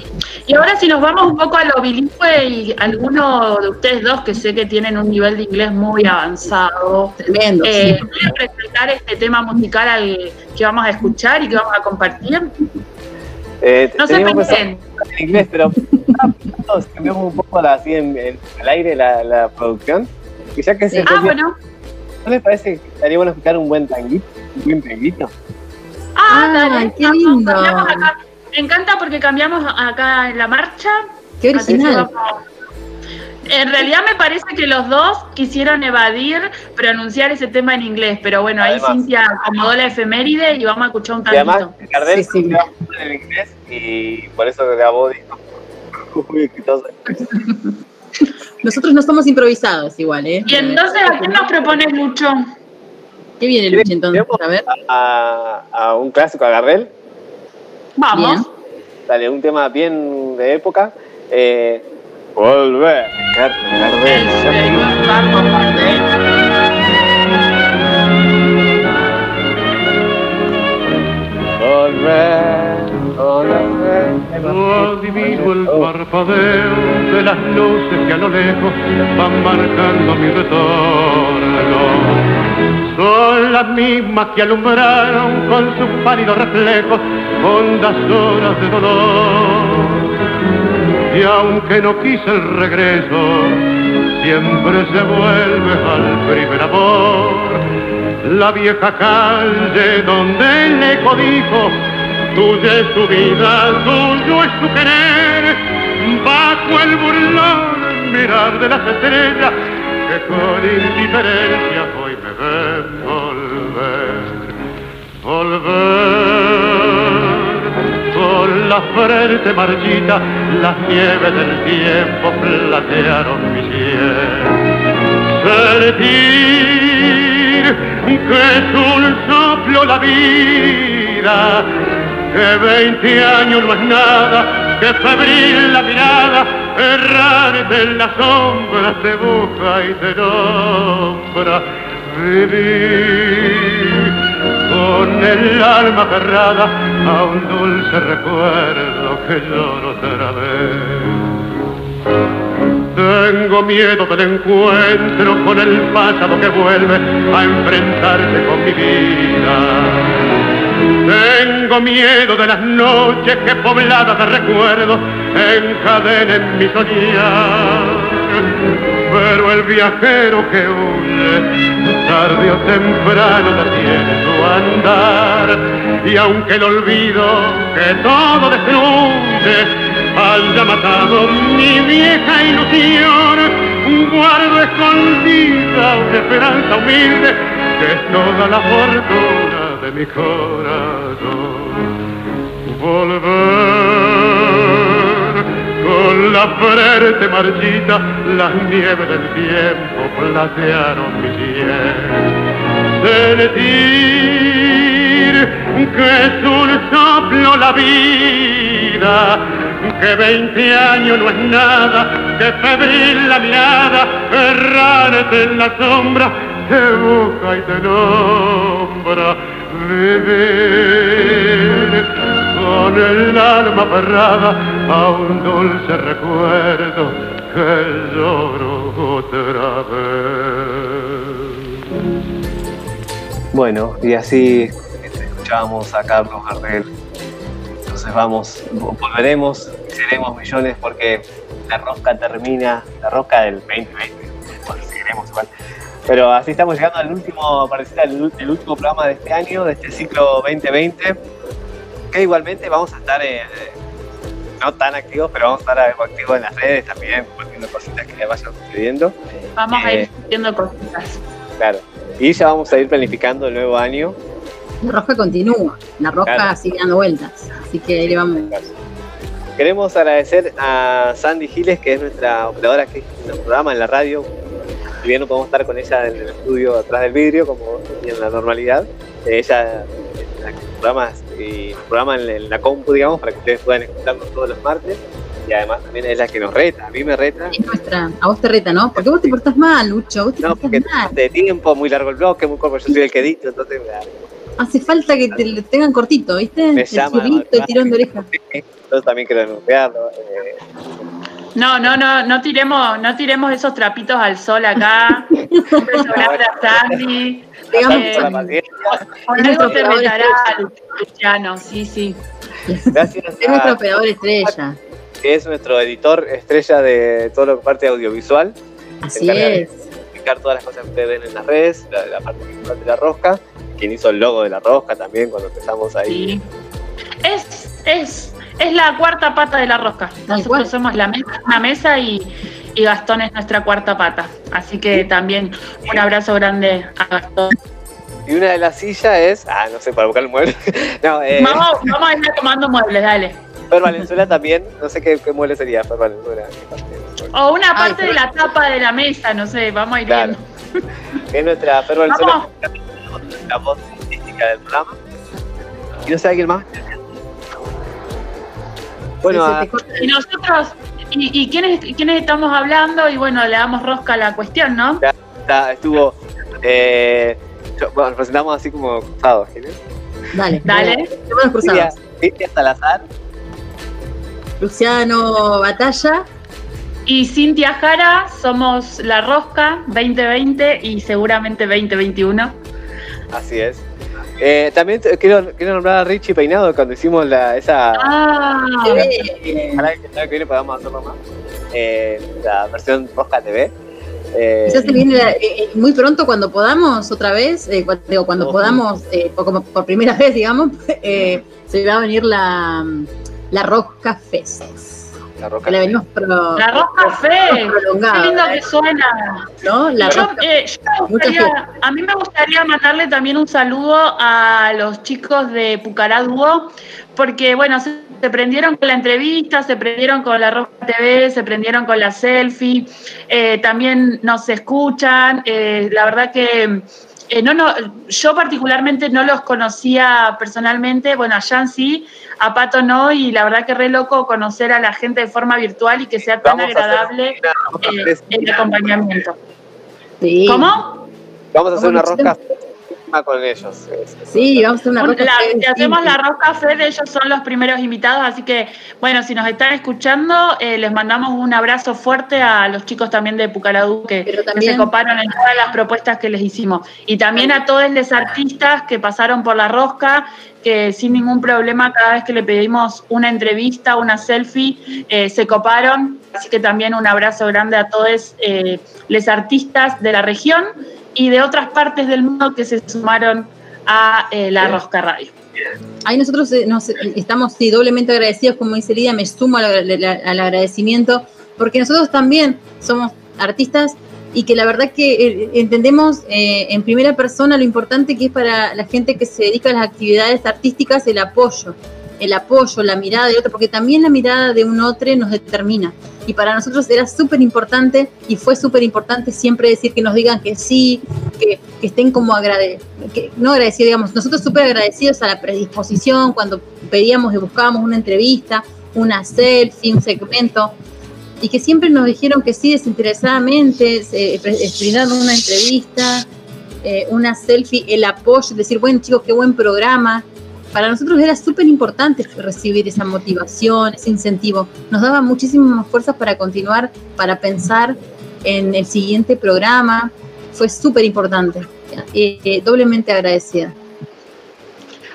Y ahora si nos vamos un poco a lo bilingüe y alguno de ustedes dos que sé que tienen un nivel de inglés muy avanzado, Tremendo, eh, sí. ¿pueden presentar este tema musical al que vamos a escuchar y que vamos a compartir? Eh, No se pensado en inglés, pero ah, cambiamos un poco la, así en, en el aire la, la producción. Y ya que se Ah, bueno. ¿No les parece que estaría bueno escuchar un buen tanguito? Un buen tanguito. Ah, dale, qué vamos, lindo. cambiamos acá. Me encanta porque cambiamos acá en la marcha. Qué original. vamos- En realidad me parece que los dos quisieron evadir pronunciar ese tema en inglés, pero bueno, ahí Además. Cintia acomodó la efeméride y vamos a escuchar un Y además, tantito. Gardel Sí, sí. en inglés y por eso grabó disco muy exitoso. Nosotros no somos improvisados igual, ¿eh? Y entonces, ¿a qué nos propones, Lucho? ¿Qué viene Luchi entonces? A ver. A, a un clásico, a Gardel. Vamos. Dale, un tema bien de época. Eh, volver, Gar- Gardel. No adivino el parpadeo de las luces que a lo lejos van marcando mi retorno. Son las mismas que alumbraron con sus pálidos reflejos hondas horas de dolor. Y aunque no quise el regreso, siempre se vuelve al primer amor. La vieja calle donde el eco dijo, tuya es su vida, tuyo es su querer. Bajo el burlón mirar de las estrellas que con indiferencia hoy me ven volver. Volver la frente marchita, las nieves del tiempo platearon mi piel. Sentir que es un soplo la vida, que veinte años no es nada, que febril la mirada, errante en las sombras te busca y te nombra. Vivir con el alma aferrada a un dulce recuerdo que lloro otra vez. Tengo miedo del encuentro con el pasado que vuelve a enfrentarse con mi vida. Tengo miedo de las noches que pobladas de recuerdos encadenen mi soñar. Pero el viajero que huye, tarde o temprano detiene su andar. Y aunque el olvido que todo destruye haya matado mi vieja ilusión, guardo escondida una esperanza humilde que es toda la fortuna de mi corazón. Volver la frente marchita, las nieves del tiempo platearon mi piel. Sentir que es un soplo la vida, que veinte años no es nada, que febril la mirada, errante en la sombra, te busca y te nombra. Vivir con el alma aferrada a un dulce recuerdo que lloro otra vez. Bueno, y así escuchábamos a Carlos Gardel. Entonces vamos, volveremos, seremos millones porque la rosca termina, la rosca del 2020, bueno, seguiremos igual. Pero así estamos llegando al último, pareciera el, el último programa de este año, de este ciclo 2020, que igualmente vamos a estar, eh, no tan activos, pero vamos a estar algo activos en las redes también, poniendo cositas que le vayan sucediendo. Vamos a Eh, ir haciendo cositas. Claro. Y ya vamos a ir planificando el nuevo año. La rosca continúa, la rosca Claro. sigue dando vueltas, así que ahí le vamos. Queremos agradecer a Sandy Giles, que es nuestra operadora aquí en el programa, en la radio. Si bien no podemos estar con ella en el estudio atrás del vidrio, como en la normalidad, eh, ella en el programa y nos programa en, en la compu, digamos, para que ustedes puedan escucharnos todos los martes. Y además también es la que nos reta, a mí me reta. Es nuestra, a vos te reta, ¿no? Porque vos te portás mal, Lucho, vos te No, portás porque mal. de tiempo, muy largo el bloque, muy corto, yo soy el que edito, entonces Hace falta que te lo tengan cortito, ¿viste? Me el llama, churrito, el tirón de oreja. yo también quiero denunciarlo. eh, No, no, no, no tiremos, no tiremos esos trapitos al sol acá. Un beso grande a Sandy. Digamos, Eh, por la paciencia. por Es algo nuestro te retará. Luciano, sí, sí. Gracias Es nuestro operador estrella. que es nuestro editor estrella de todo lo que parte audiovisual. Así es. explicar todas las cosas que ustedes ven en las redes, la, la parte de la rosca, quien hizo el logo de la rosca también cuando empezamos ahí. Es, es, es la cuarta pata de la rosca. Nosotros somos la mesa, una mesa y, y Gastón es nuestra cuarta pata. Así que también un abrazo grande a Gastón. Y una de las sillas es, ah, no sé, para buscar el mueble. no, eh, Vamos, vamos a ir tomando muebles, dale. Fer Valenzuela también, no sé qué, qué mueble sería Fer Valenzuela. O una parte de la tapa de la mesa, no sé, vamos a ir Claro. viendo. Es nuestra Fer Valenzuela, la voz artística del programa. Y no sé alguien más. Bueno, a- Y nosotros, ¿y, y quiénes, quiénes estamos hablando? Y bueno, le damos rosca a la cuestión, ¿no? ya está, estuvo. Eh, yo- bueno, nos presentamos así como cruzados, ¿quién es? Dale. Dale. Cruzados. Cintia Salazar. Luciano Batalla. Y Cintia Jara, somos La Rosca 2020 y seguramente 2021. Así es. Eh, también quiero, quiero nombrar a Richie Peinado cuando hicimos la, esa. Ah, Ojalá que el año que viene podamos hacerlo más. Eh, la versión Rosca TV. Eh, Quizás se viene la- eh, eh, muy pronto cuando podamos otra vez, eh, cu- digo, cuando podamos, eh, por, como por primera vez, digamos, eh, se va a venir la, la Rosca Fest. La Que la venimos pro- La Rosca Fe, qué lindo ¿eh? que suena. ¿No? La Yo, eh, yo gustaría- a mí me gustaría mandarle también un saludo a los chicos de Pucará Dúo, porque bueno, se, se prendieron con la entrevista, se prendieron con la Roja TV, se prendieron con la selfie, eh, también nos escuchan, eh, la verdad que eh, no, no, yo particularmente no los conocía personalmente, bueno, a Jan sí, a Pato no, y la verdad que re loco conocer a la gente de forma virtual y que sea tan Vamos a hacer agradable eh, el acompañamiento. Sí. ¿Cómo? Vamos a hacer una ¿Cómo con ellos. Sí, vamos a hacer una Un- Rosca la- Fest si hacemos la Rosca Fed, ellos son los primeros invitados, así que, bueno, si nos están escuchando, eh, les mandamos un abrazo fuerte a los chicos también de Pucaradú que, que se coparon en todas las propuestas que les hicimos. Y también a todos los artistas que pasaron por la Rosca, que sin ningún problema, cada vez que le pedimos una entrevista, una selfie, eh, se coparon. Así que también un abrazo grande a todos eh, los artistas de la región y de otras partes del mundo que se sumaron a eh, la Rosca Radio. Ahí nosotros eh, nos, eh, estamos sí, doblemente agradecidos, como dice Lidia, me sumo al, al- al agradecimiento, porque nosotros también somos artistas y que la verdad que entendemos eh, en primera persona lo importante que es para la gente que se dedica a las actividades artísticas el apoyo, el apoyo, la mirada del otro, porque también la mirada de un otro nos determina. Y para nosotros era súper importante y fue súper importante siempre decir que nos digan que sí, que, estén como agradecidos, no agradecidos, digamos, nosotros súper agradecidos a la predisposición cuando pedíamos y buscábamos una entrevista, una selfie, un segmento, y que siempre nos dijeron que sí desinteresadamente, eh, una entrevista, eh, una selfie, el apoyo, decir, bueno chicos, qué buen programa. Para nosotros era súper importante recibir esa motivación, ese incentivo. Nos daba muchísimas más fuerzas para continuar, para pensar en el siguiente programa. Fue súper importante. Eh, eh, doblemente agradecida.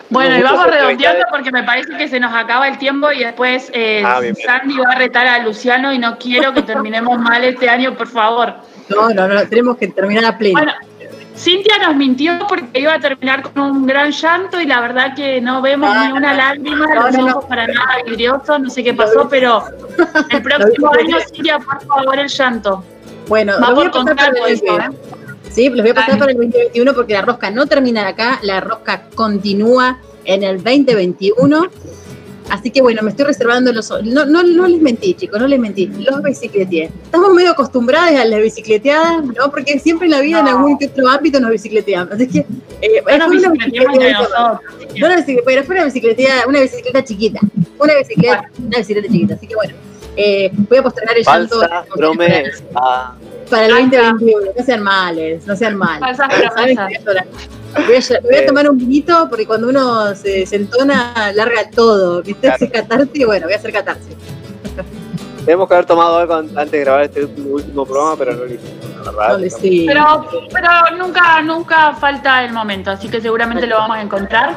Bueno, y vamos redondeando porque me parece que se nos acaba el tiempo y después eh, Ah, bien, bien. Sandy va a retar a Luciano y no quiero que terminemos mal este año, por favor. No, no, no, tenemos que terminar a pleno. Bueno, Cintia nos mintió porque iba a terminar con un gran llanto y la verdad que no vemos Ah, ni una lágrima, no, los no, ojos para nada vidriosos, no sé qué pasó, pero el próximo año, Cintia, por favor, el llanto. Bueno, Va por el eso, ¿eh? Sí, los voy a pasar para el 2021 porque la rosca no termina acá, la rosca continúa en el 2021 Así que bueno, me estoy reservando los. No, no, no les mentí, chicos, no les mentí. Los bicicleteé. Estamos medio acostumbrados a las bicicleteadas, ¿no? Porque siempre en la vida, en algún que otro ámbito, nos bicicleteamos. Así que. Eh, No nos fue una no bicicleta, pero fue una bicicleta, una bicicleta chiquita. Una bicicleta, una bicicleta chiquita. Así que bueno, eh, voy a postergar el llanto Falsa promesa. para el 2021. No sean males, no sean males. Falsas promesas. Voy a. Voy a tomar un vinito porque cuando uno se, se entona, larga todo. ¿Viste? Hace catarse, bueno, voy a hacer catarse. Tenemos que haber tomado algo an- antes de grabar este último, programa, pero no lo hicimos, la verdad. Pero, pero nunca, nunca falta el momento, así que seguramente lo vamos a encontrar.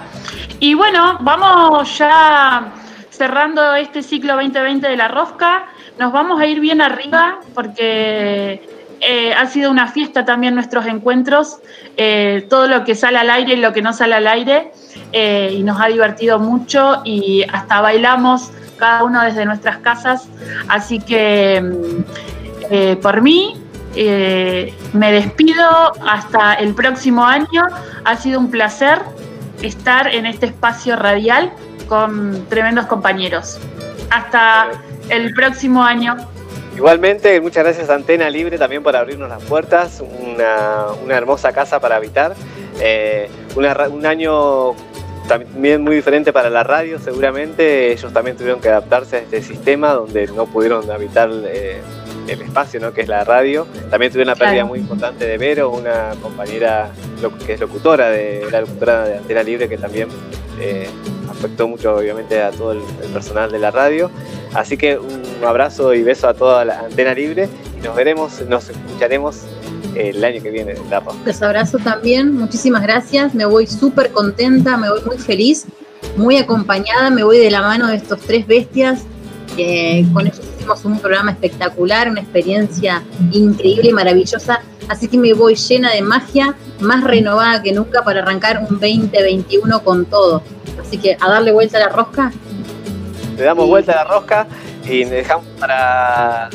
Y bueno, vamos ya cerrando este ciclo 2020 de la rosca. Nos vamos a ir bien arriba porque eh, ha sido una fiesta también nuestros encuentros, eh, todo lo que sale al aire y lo que no sale al aire, eh, y nos ha divertido mucho y hasta bailamos cada uno desde nuestras casas. Así que mm, por mí, me despido hasta el próximo año. Ha sido un placer estar en este espacio radial con tremendos compañeros. Hasta el próximo año. Igualmente, muchas gracias a Antena Libre también por abrirnos las puertas, una, una hermosa casa para habitar, eh, una un año también muy diferente para la radio, seguramente ellos también tuvieron que adaptarse a este sistema donde no pudieron habitar eh, el espacio ¿no? que es la radio. También tuvieron una pérdida Claro. muy importante de Vero, una compañera que es locutora de la locutora de Antena Libre que también eh, afectó mucho obviamente a todo el, personal de la radio. Así que un abrazo y beso a toda la Antena Libre y nos veremos, nos escucharemos el año que viene en Rosca. Los abrazo también, muchísimas gracias. Me voy súper contenta, me voy muy feliz, muy acompañada. Me voy de la mano de estos tres bestias. con ellos hicimos un programa espectacular, una experiencia increíble y maravillosa. Así que me voy llena de magia, más renovada que nunca para arrancar un 2021 con todo. Así que a darle vuelta a la rosca. Le damos vuelta a la rosca y dejamos para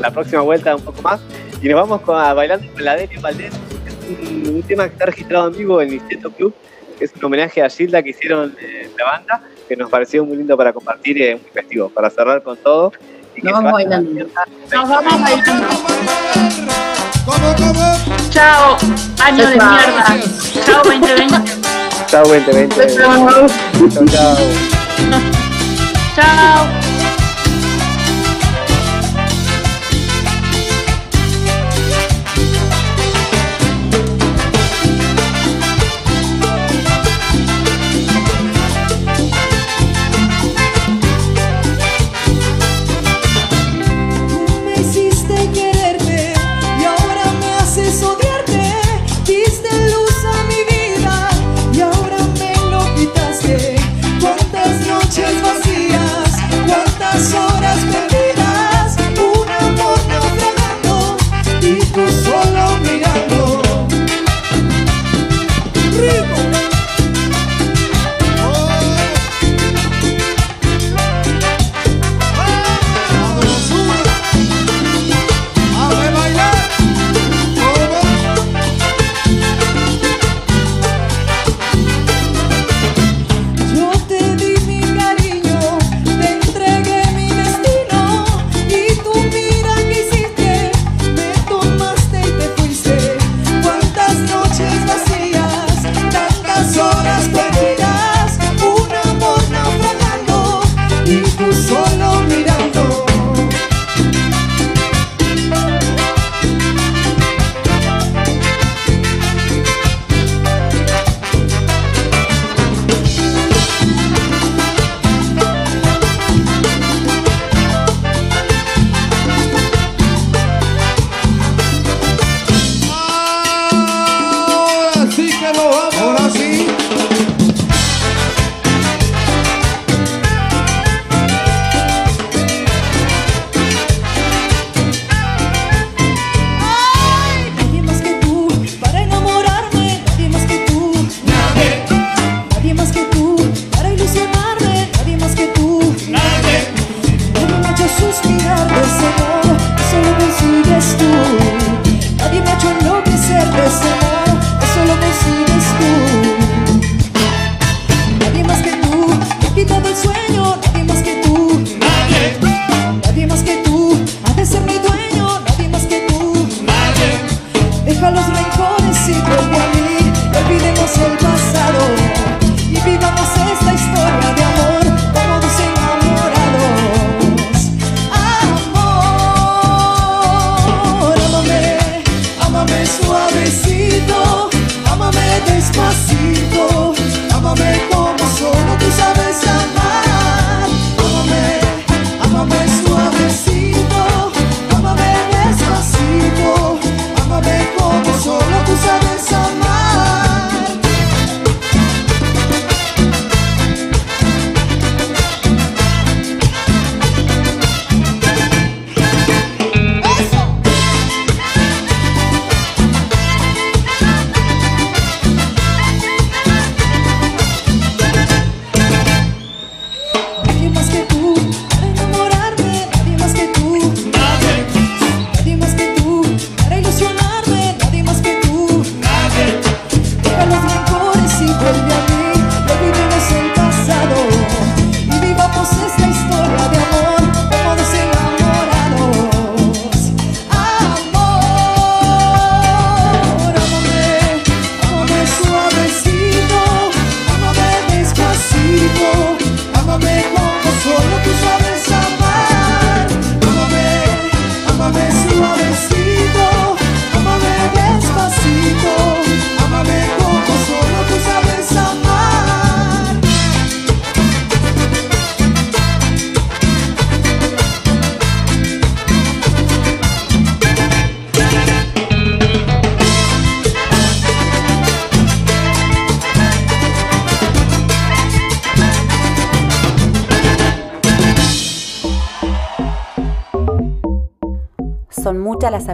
la próxima vuelta un poco más. Y nos vamos con, a bailando con la Delia Valdés. Es un, un tema que está registrado en vivo en Niceto Club, que es un homenaje a Gilda que hicieron eh, la banda, que nos pareció muy lindo para compartir y eh, muy festivo, para cerrar con todo. Y Nos vamos bailando. Nos vamos bailando. Chao, año de Chao. mierda. Chao 2020. Chao 2020. Chao. Chao, chao.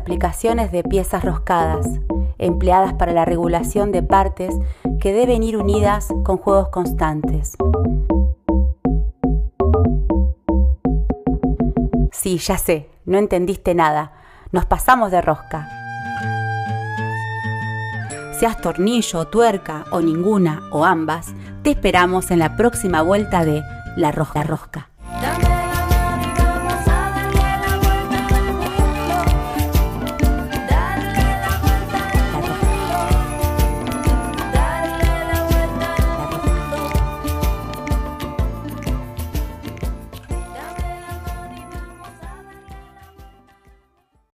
Aplicaciones de piezas roscadas, empleadas para la regulación de partes que deben ir unidas con juegos constantes. Sí, ya sé, no entendiste nada. Nos pasamos de rosca. Seas tornillo, tuerca o ninguna o ambas, te esperamos en la próxima vuelta de La Rosca Rosca.